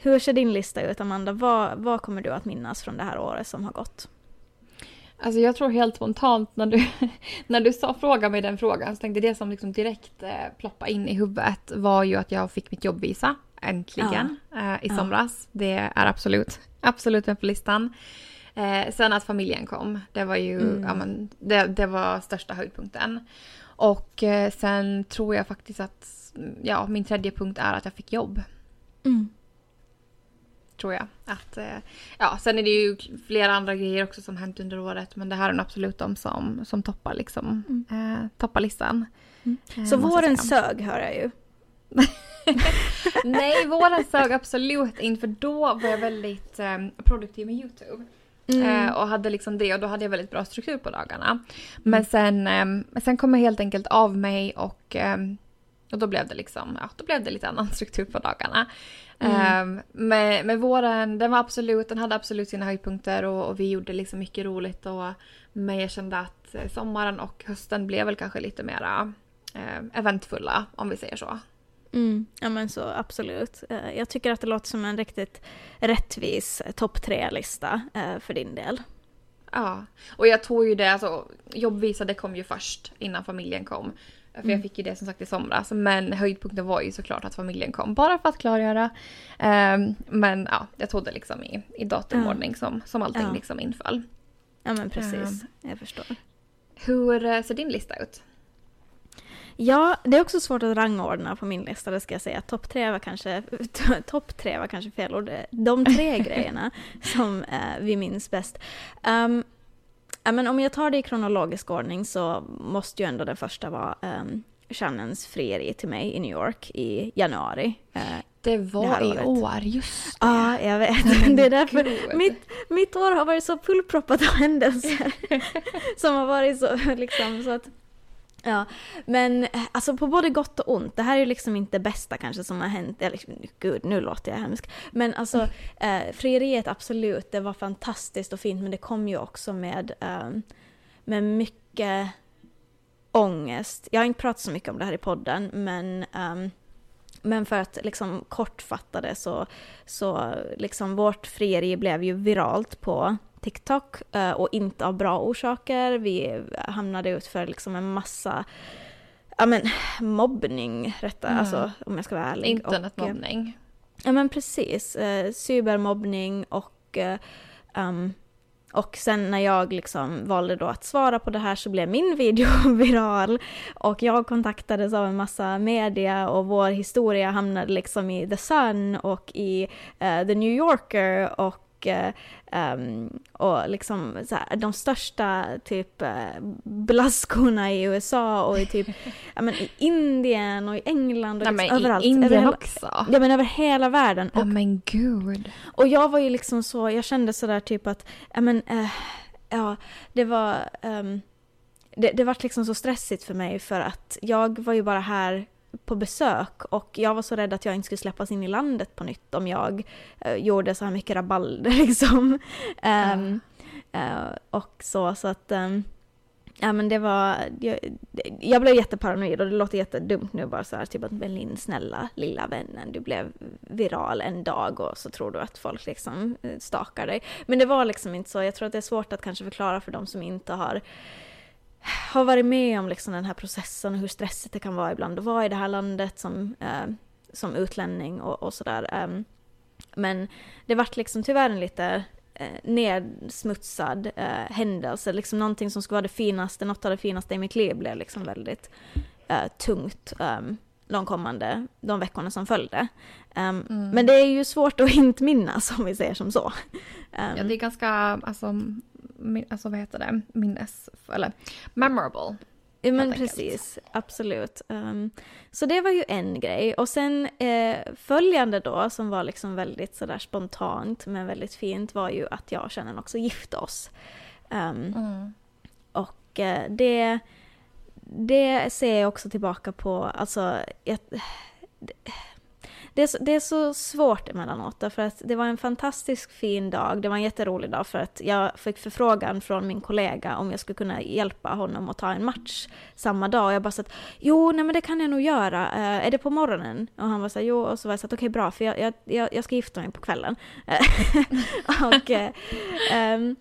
Hur ser din lista ut, Amanda? Vad, vad kommer du att minnas från det här året som har gått? Alltså jag tror helt spontant när du, när du sa fråga mig den frågan så tänkte det som liksom direkt eh, ploppa in i huvudet var ju att jag fick mitt jobbvisa äntligen ja. eh, i somras. Ja. Det är absolut, absolut med på listan. Eh, sen att familjen kom, det var ju, mm. ja men det, det var största höjdpunkten. Och eh, sen tror jag faktiskt att, ja min tredje punkt är att jag fick jobb. Mm tror jag. Att, eh, ja, sen är det ju flera andra grejer också som hänt under året men det här är absolut de som, som toppar, liksom, mm. eh, toppar listan. Mm. Eh, Så våren sög hör jag ju. Nej, våren sög absolut inte för då var jag väldigt eh, produktiv med YouTube. Mm. Eh, och hade liksom det och då hade jag väldigt bra struktur på dagarna. Men sen, eh, sen kom jag helt enkelt av mig och, eh, och då blev det liksom, ja, då blev det lite annan struktur på dagarna. Mm. Um, men, men våren, den var absolut, den hade absolut sina höjdpunkter och, och vi gjorde liksom mycket roligt. Och, men jag kände att eh, sommaren och hösten blev väl kanske lite mera eh, eventfulla om vi säger så. Mm, ja men så absolut. Eh, jag tycker att det låter som en riktigt rättvis topp tre-lista eh, för din del. Ja, och jag tog ju det, alltså jobbvisa det kom ju först innan familjen kom. För mm. jag fick ju det som sagt i somras. Men höjdpunkten var ju såklart att familjen kom. Bara för att klargöra. Um, men ja, jag tog det liksom i, i datumordning ja. som, som allting ja. liksom inföll. Ja men precis, um, jag förstår. Hur eh, ser din lista ut? Ja, det är också svårt att rangordna på min lista, det ska jag säga. Topp tre var kanske, topp tre var kanske fel ord. De tre grejerna som eh, vi minns bäst. Um, Ja, men om jag tar det i kronologisk ordning så måste ju ändå den första vara um, Shannons frieri till mig i New York i januari. Uh, det var det i år, just det. Ja, jag vet. Men det är därför mitt, mitt år har varit så fullproppat av händelser. som har varit så liksom så att Ja, men eh, alltså på både gott och ont. Det här är ju liksom inte det bästa kanske som har hänt. Eller gud, nu låter jag hemsk. Men alltså, eh, frieriet absolut, det var fantastiskt och fint men det kom ju också med, eh, med mycket ångest. Jag har inte pratat så mycket om det här i podden men um, men för att liksom kortfatta det så, så liksom vårt frieri blev ju viralt på TikTok eh, och inte av bra orsaker. Vi hamnade ut för liksom en massa ja men mobbning, rätta, mm. alltså om jag ska vara ärlig. Internetmobbning. ja men precis, eh, cybermobbning och eh, um, och sen när jag liksom valde då att svara på det här så blev min video viral och jag kontaktades av en massa media och vår historia hamnade liksom i The Sun och i uh, The New Yorker och um, och liksom så här, de största typ uh, blaskorna i USA och i typ ja, men, i Indien och i England och Nej, liksom, men överallt. i Indien över också? Ja men över hela världen. Ja Och, men gud. och jag var ju liksom så, jag kände sådär typ att, ja men, uh, ja det var, um, det, det var liksom så stressigt för mig för att jag var ju bara här på besök och jag var så rädd att jag inte skulle släppas in i landet på nytt om jag uh, gjorde så här mycket rabalder liksom. Um, uh, och så, så att um, Ja men det var, jag, jag blev jätteparanoid och det låter jättedumt nu bara så här typ att Berlin snälla lilla vännen du blev viral en dag och så tror du att folk liksom eh, stakar dig. Men det var liksom inte så, jag tror att det är svårt att kanske förklara för de som inte har har varit med om liksom den här processen och hur stressigt det kan vara ibland att vara i det här landet som, eh, som utlänning och, och sådär. Um, men det vart liksom tyvärr en lite eh, nedsmutsad eh, händelse, liksom någonting som skulle vara det finaste, något av det finaste i mitt liv blev liksom väldigt eh, tungt um, de kommande, de veckorna som följde. Um, mm. Men det är ju svårt att inte minnas om vi säger som så. Um, ja, det är ganska, alltså alltså vad heter det, minnes, eller memorable. Ja men precis, absolut. Um, så det var ju en grej. Och sen eh, följande då, som var liksom väldigt sådär spontant men väldigt fint, var ju att jag och kärnan också gifte oss. Um, mm. Och eh, det, det ser jag också tillbaka på, alltså, jag, det, det är, så, det är så svårt emellanåt, för att det var en fantastisk fin dag. Det var en jätterolig dag för att jag fick förfrågan från min kollega om jag skulle kunna hjälpa honom att ta en match samma dag. Och jag bara sa att jo, nej men det kan jag nog göra. Uh, är det på morgonen? Och han var så här, jo, och så var jag så att okej okay, bra, för jag, jag, jag ska gifta mig på kvällen. och uh, um,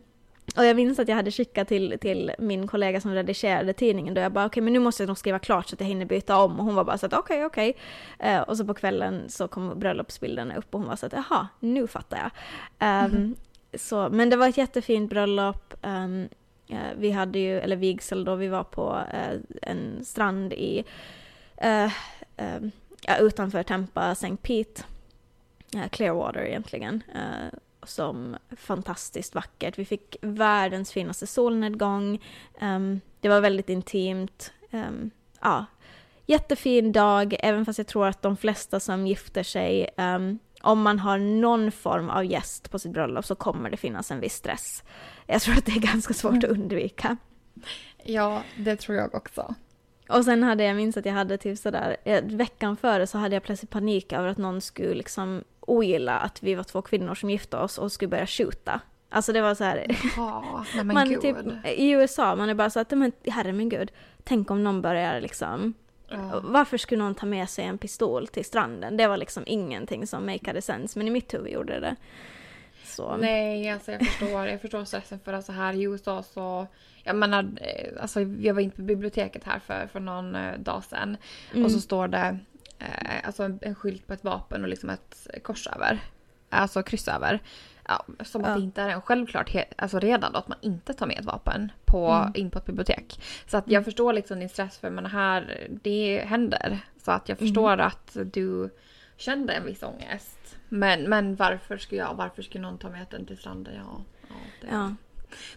och jag minns att jag hade skickat till, till min kollega som redigerade tidningen då jag bara okej okay, men nu måste jag nog skriva klart så att jag hinner byta om och hon var bara så att okej okay, okej. Okay. Uh, och så på kvällen så kom bröllopsbilderna upp och hon var så att jaha, nu fattar jag. Um, mm. så, men det var ett jättefint bröllop. Um, uh, vi hade ju, eller vigsel då, vi var på uh, en strand i ja, utanför Tampa, St. Pete. Clearwater egentligen som fantastiskt vackert. Vi fick världens finaste solnedgång. Um, det var väldigt intimt. Um, ja, jättefin dag, även fast jag tror att de flesta som gifter sig, um, om man har någon form av gäst på sitt bröllop så kommer det finnas en viss stress. Jag tror att det är ganska svårt att undvika. Ja, det tror jag också. Och sen hade jag minns att jag hade typ sådär, eh, veckan före så hade jag plötsligt panik över att någon skulle liksom ogilla att vi var två kvinnor som gifte oss och skulle börja skjuta. Alltså det var så här... Ja, men man, typ, I USA, man är bara så att, men herre min gud, tänk om någon börjar liksom... Uh. Varför skulle någon ta med sig en pistol till stranden? Det var liksom ingenting som makeade sense, men i mitt huvud gjorde det så. Nej, alltså jag förstår, jag förstår stressen för alltså här i USA så jag menar, eh, alltså jag var inne på biblioteket här för, för någon eh, dag sedan. Mm. Och så står det eh, alltså en, en skylt på ett vapen och liksom ett kors över. Alltså kryss över. Ja, som att ja. det inte är en självklart alltså redan då att man inte tar med ett vapen på, mm. in på ett bibliotek. Så att jag mm. förstår liksom din stress för men här, det händer. Så att jag förstår mm. att du kände en viss ångest. Men, men varför skulle jag, varför skulle någon ta med den till stranden? Ja, ja, det, ja.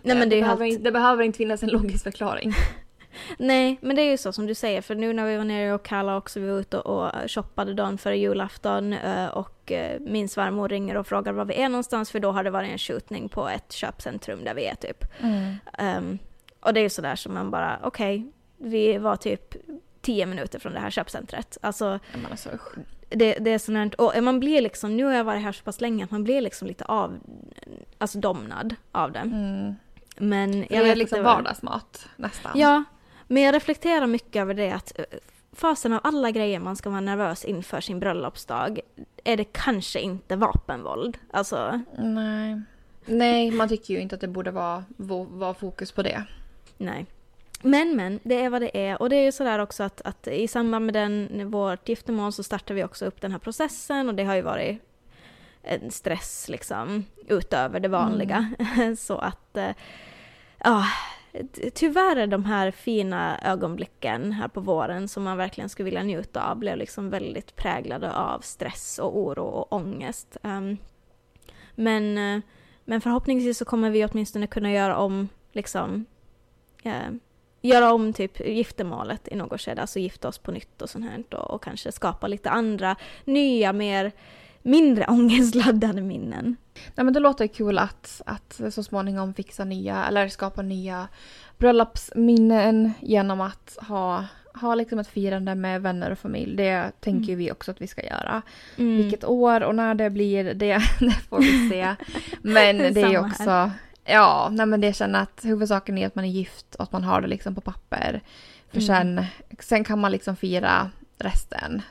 Nej, men det, det, behöver, helt... det behöver inte finnas en logisk förklaring. Nej, men det är ju så som du säger, för nu när vi var nere i Ocala också, vi var ute och shoppade dagen före julafton eh, och eh, min svärmor ringer och frågar var vi är någonstans, för då har det varit en skjutning på ett köpcentrum där vi är typ. Mm. Um, och det är ju sådär som man bara, okej, okay, vi var typ tio minuter från det här köpcentret. Alltså, alltså det, det är sånt och man blir liksom, nu har jag varit här så pass länge att man blir liksom lite av, alltså domnad av det. Mm. Men jag det är liksom var... vardagsmat nästan. Ja, men jag reflekterar mycket över det att eh, fasen av alla grejer man ska vara nervös inför sin bröllopsdag är det kanske inte vapenvåld. Alltså. Nej. Nej, man tycker ju inte att det borde vara, vara fokus på det. Nej. Men men, det är vad det är. Och det är ju sådär också att, att i samband med den, vårt giftermål så startar vi också upp den här processen och det har ju varit en stress liksom utöver det vanliga. Mm. så att, eh, ja, tyvärr är de här fina ögonblicken här på våren som man verkligen skulle vilja njuta av blev liksom väldigt präglade av stress och oro och ångest. Um, men, eh, men förhoppningsvis så kommer vi åtminstone kunna göra om liksom uh, göra om typ giftermålet i något skede, alltså gifta oss på nytt och sånt här och, och kanske skapa lite andra nya, mer mindre ångestladdade minnen. Nej men det låter kul att, att så småningom fixa nya eller skapa nya bröllopsminnen genom att ha, ha liksom ett firande med vänner och familj. Det tänker mm. vi också att vi ska göra. Mm. Vilket år och när det blir, det, det får vi se. Men det är också, här. ja, nej men det känner att huvudsaken är att man är gift och att man har det liksom på papper. För mm. sen, sen kan man liksom fira resten.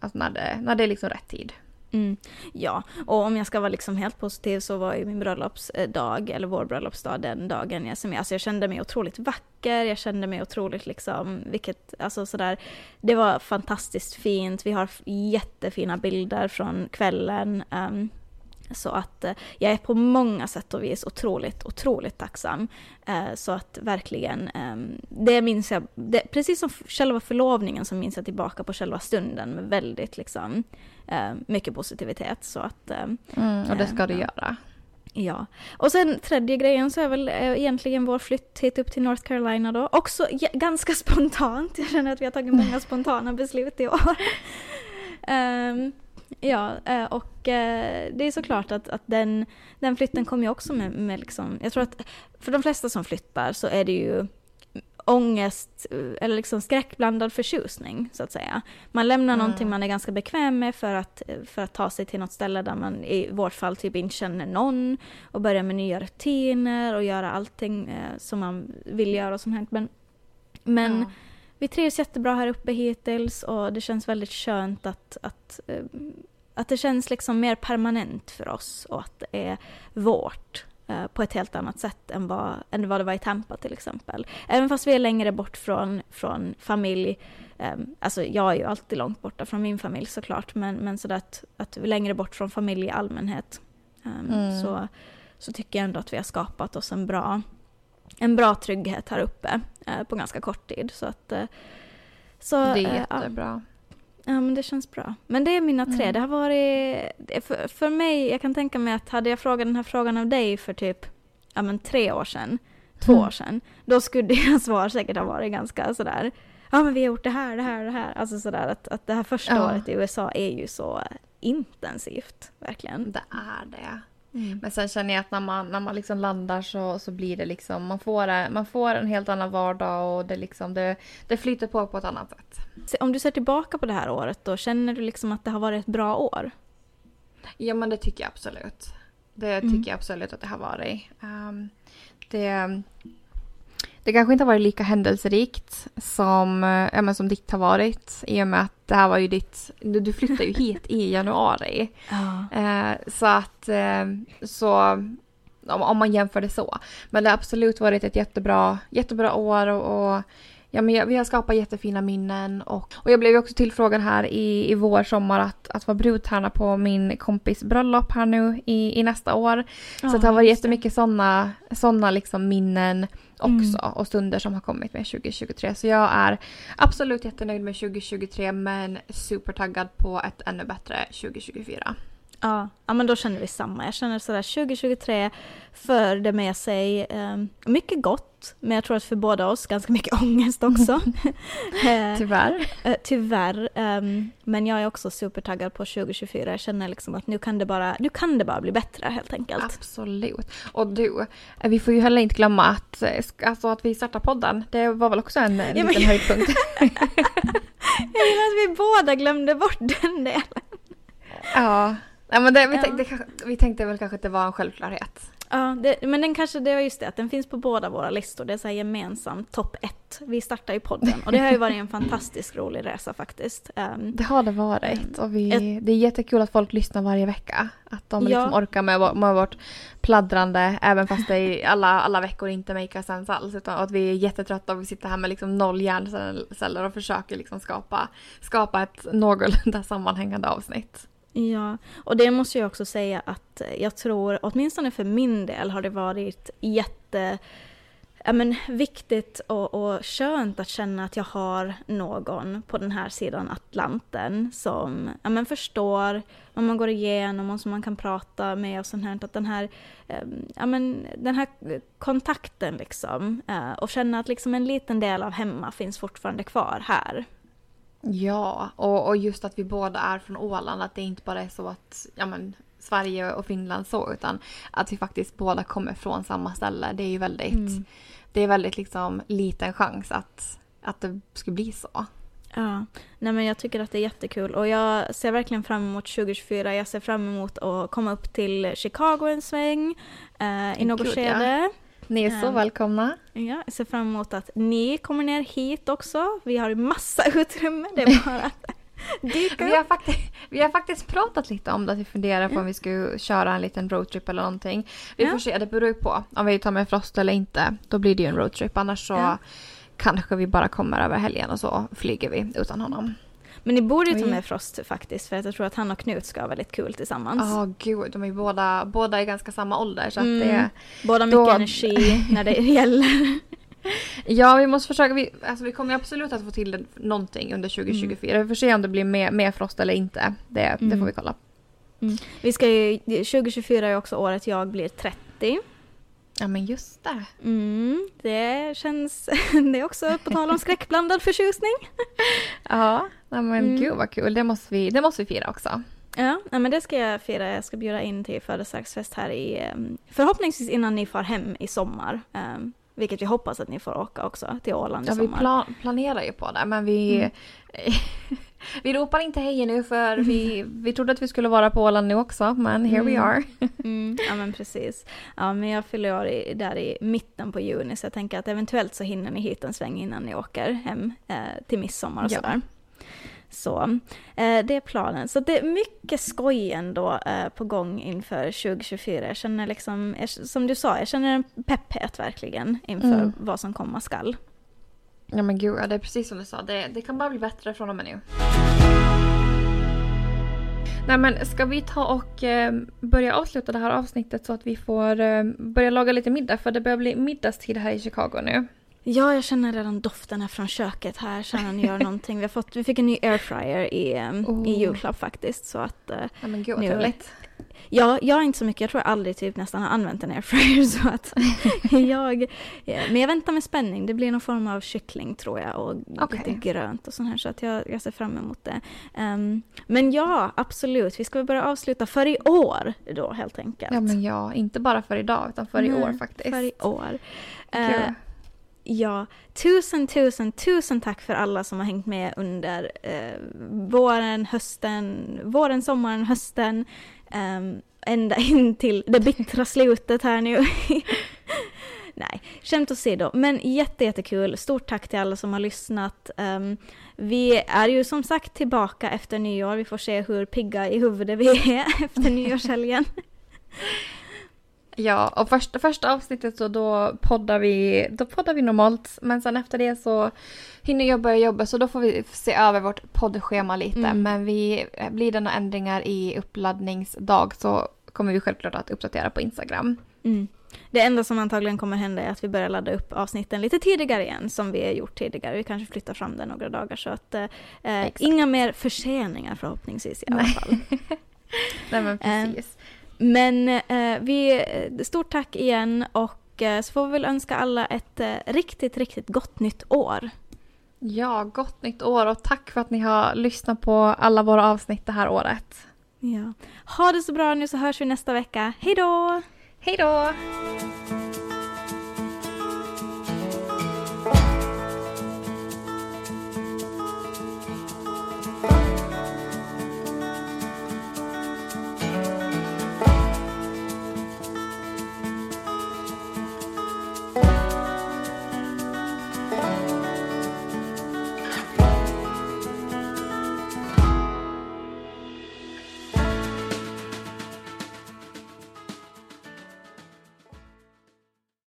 Alltså när det, när det är liksom rätt tid. Mm, ja, och om jag ska vara liksom helt positiv så var ju min bröllopsdag, eller vår bröllopsdag, den dagen jag som Alltså jag kände mig otroligt vacker, jag kände mig otroligt liksom, vilket, alltså sådär, det var fantastiskt fint, vi har jättefina bilder från kvällen. Um, så att eh, jag är på många sätt och vis otroligt, otroligt tacksam. Eh, så att verkligen, eh, det minns jag, det, precis som själva förlovningen så minns jag tillbaka på själva stunden med väldigt liksom eh, mycket positivitet. Så att, eh, mm, och det ska du göra. Ja. Och sen tredje grejen så är väl eh, egentligen vår flytt hit upp till North Carolina då. Också ganska spontant. Jag känner att vi har tagit många spontana beslut i år. um, Ja, eh, och eh, det är såklart att, att den, den flytten kommer ju också med, med liksom, jag tror att för de flesta som flyttar så är det ju ångest eller liksom skräckblandad förtjusning så att säga. Man lämnar mm. någonting man är ganska bekväm med för att, för att ta sig till något ställe där man i vårt fall typ inte känner någon och börja med nya rutiner och göra allting eh, som man vill göra och sånt här. Men, men ja. Vi trivs jättebra här uppe hittills och det känns väldigt skönt att, att eh, att det känns liksom mer permanent för oss och att det är vårt eh, på ett helt annat sätt än vad, än vad det var i Tampa till exempel. Även fast vi är längre bort från, från familj, eh, alltså jag är ju alltid långt borta från min familj såklart, men, men sådär att, att vi är längre bort från familj i allmänhet mm. så, så tycker jag ändå att vi har skapat oss en bra, en bra trygghet här uppe eh, på ganska kort tid. Så att, eh, så, det är jättebra. Ja. Ja, men det känns bra. Men det är mina tre. Mm. Det har varit... För, för mig, jag kan tänka mig att hade jag frågat den här frågan av dig för typ ja, men tre år sedan, två mm. år sedan, då skulle jag svar säkert ha varit ganska sådär ja men vi har gjort det här, det här, det här. Alltså sådär att, att det här första ja. året i USA är ju så intensivt, verkligen. Det är det. Mm. Men sen känner jag att när man, när man liksom landar så, så blir det liksom, man får, man får en helt annan vardag och det, liksom, det, det flyter på på ett annat sätt. Om du ser tillbaka på det här året då, känner du liksom att det har varit ett bra år? Ja men det tycker jag absolut. Det mm. tycker jag absolut att det har varit. Um, det, det kanske inte har varit lika händelserikt som, ja, men som ditt har varit i och med att det här var ju ditt, du flyttade ju hit i januari. Ja. Eh, så att, eh, så om, om, man jämför det så. Men det har absolut varit ett jättebra, jättebra år och, och ja, men vi har skapat jättefina minnen och, och jag blev ju också tillfrågad här i, i vår sommar att, att vara brudtärna på min kompis bröllop här nu i, i nästa år. Så oh, det har varit jättemycket sådana såna liksom minnen också mm. och stunder som har kommit med 2023. Så jag är absolut jättenöjd med 2023 men supertaggad på ett ännu bättre 2024. Ja, ja men då känner vi samma. Jag känner sådär 2023 förde med sig um, mycket gott, men jag tror att för båda oss ganska mycket ångest också. Eh, tyvärr. Uh, tyvärr. Um, men jag är också supertaggad på 2024. Jag känner liksom att nu kan det bara, nu kan det bara bli bättre helt enkelt. Absolut. Och du, vi får ju heller inte glömma att, alltså att vi startar podden. Det var väl också en ja, liten men... höjdpunkt. jag gillar att vi båda glömde bort den delen. Ja. Ja, men det, vi, tänkte, vi tänkte väl kanske att det var en självklarhet. Ja, det, men den kanske, det var just det att den finns på båda våra listor. Det är så här gemensamt topp ett. Vi startar ju podden och det har ju varit en fantastiskt rolig resa faktiskt. Um, det har det varit och vi, ett, det är jättekul att folk lyssnar varje vecka. Att de ja. liksom orkar med, med vårt pladdrande även fast det är alla, alla veckor inte make sense alls. Utan att vi är jättetrötta och vi sitter här med liksom noll hjärnceller och försöker liksom skapa, skapa ett någorlunda sammanhängande avsnitt. Ja, och det måste jag också säga att jag tror, åtminstone för min del, har det varit jätte ja, men, viktigt och, och skönt att känna att jag har någon på den här sidan Atlanten som ja, men, förstår vad man går igenom och som man kan prata med och sånt här. Att den här, ehm, ja, men, den här kontakten liksom eh, och känna att liksom en liten del av hemma finns fortfarande kvar här. Ja, och, och just att vi båda är från Åland, att det inte bara är så att ja, men, Sverige och Finland så, utan att vi faktiskt båda kommer från samma ställe. Det är ju väldigt, mm. det är väldigt liksom liten chans att, att det skulle bli så. Ja, nej men jag tycker att det är jättekul och jag ser verkligen fram emot 2024. Jag ser fram emot att komma upp till Chicago en sväng eh, i något skede. Ja. Ni är så um, välkomna. Ja, jag ser fram emot att ni kommer ner hit också. Vi har massa utrymme, det är bara att dyka vi, har faktiskt, vi har faktiskt pratat lite om det, att vi funderar på om vi ska köra en liten roadtrip eller någonting. Vi ja. får se, det beror ju på om vi tar med Frost eller inte. Då blir det ju en roadtrip, annars så ja. kanske vi bara kommer över helgen och så flyger vi utan honom. Men ni borde ju ta med Frost faktiskt för jag tror att han och Knut ska ha väldigt kul tillsammans. Ja, oh, gud. De är båda, båda i ganska samma ålder så mm. att det... Båda mycket då... energi när det gäller. Ja, vi måste försöka. Vi, alltså, vi kommer absolut att få till någonting under 2024. Mm. Vi får se om det blir mer, mer Frost eller inte. Det, mm. det får vi kolla. Mm. Vi ska ju, 2024 är också året jag blir 30. Ja men just det. Mm, det känns, det är också på tal om skräckblandad förtjusning. ja, men mm. gud vad kul, det måste vi, det måste vi fira också. Ja, men det ska jag fira. Jag ska bjuda in till födelsedagsfest här i, ehm, förhoppningsvis innan ni far hem i sommar. Vilket vi hoppas att ni får åka också till Åland i ja, sommar. Ja, vi plan planerar ju på det men vi mm. Vi ropar inte hej nu för vi, vi trodde att vi skulle vara på Åland nu också men here mm. we are. mm. Ja men precis. Ja men jag fyller år i, där i mitten på juni så jag tänker att eventuellt så hinner ni hit en sväng innan ni åker hem eh, till midsommar och ja. sådär. Så eh, det är planen. Så det är mycket skoj ändå eh, på gång inför 2024. Jag känner liksom, jag, som du sa, jag känner en pepphet verkligen inför mm. vad som komma skall. Ja men gud, det är precis som du sa. Det, det kan bara bli bättre från och med nu. Nej men ska vi ta och eh, börja avsluta det här avsnittet så att vi får eh, börja laga lite middag för det börjar bli middagstid här i Chicago nu. Ja, jag känner redan doften här från köket här. Känner ni gör någonting. Vi, har fått, vi fick en ny airfryer i, oh. i julklapp faktiskt. Så att, uh, ja men gud vad trevligt. Ja, jag är inte så mycket. Jag tror jag aldrig typ nästan har använt en airfryer så att jag... Men jag väntar med spänning. Det blir någon form av kyckling tror jag och okay. lite grönt och sånt här så att jag, jag ser fram emot det. Um, men ja, absolut. Vi ska väl börja avsluta för i år då helt enkelt. Ja, men ja. Inte bara för idag utan för mm, i år faktiskt. För i år. Uh, Ja, tusen, tusen, tusen tack för alla som har hängt med under eh, våren, hösten, våren, sommaren, hösten. Um, ända in till det bittra slutet här nu. Nej, skämt åsido. Men jätte, jättekul. Stort tack till alla som har lyssnat. Um, vi är ju som sagt tillbaka efter nyår. Vi får se hur pigga i huvudet vi är efter nyårshelgen. Ja, och första, första avsnittet så då poddar vi, då poddar vi normalt. Men sen efter det så hinner jag börja jobba så då får vi se över vårt poddschema lite. Mm. Men vi, blir det några ändringar i uppladdningsdag så kommer vi självklart att uppdatera på Instagram. Mm. Det enda som antagligen kommer hända är att vi börjar ladda upp avsnitten lite tidigare igen som vi har gjort tidigare. Vi kanske flyttar fram det några dagar så att eh, eh inga mer förseningar förhoppningsvis i alla fall. Nej men precis. Eh, men eh, vi, stort tack igen och eh, så får vi väl önska alla ett eh, riktigt, riktigt gott nytt år. Ja, gott nytt år och tack för att ni har lyssnat på alla våra avsnitt det här året. Ja. Ha det så bra nu så hörs vi nästa vecka. Hej då! Hej då!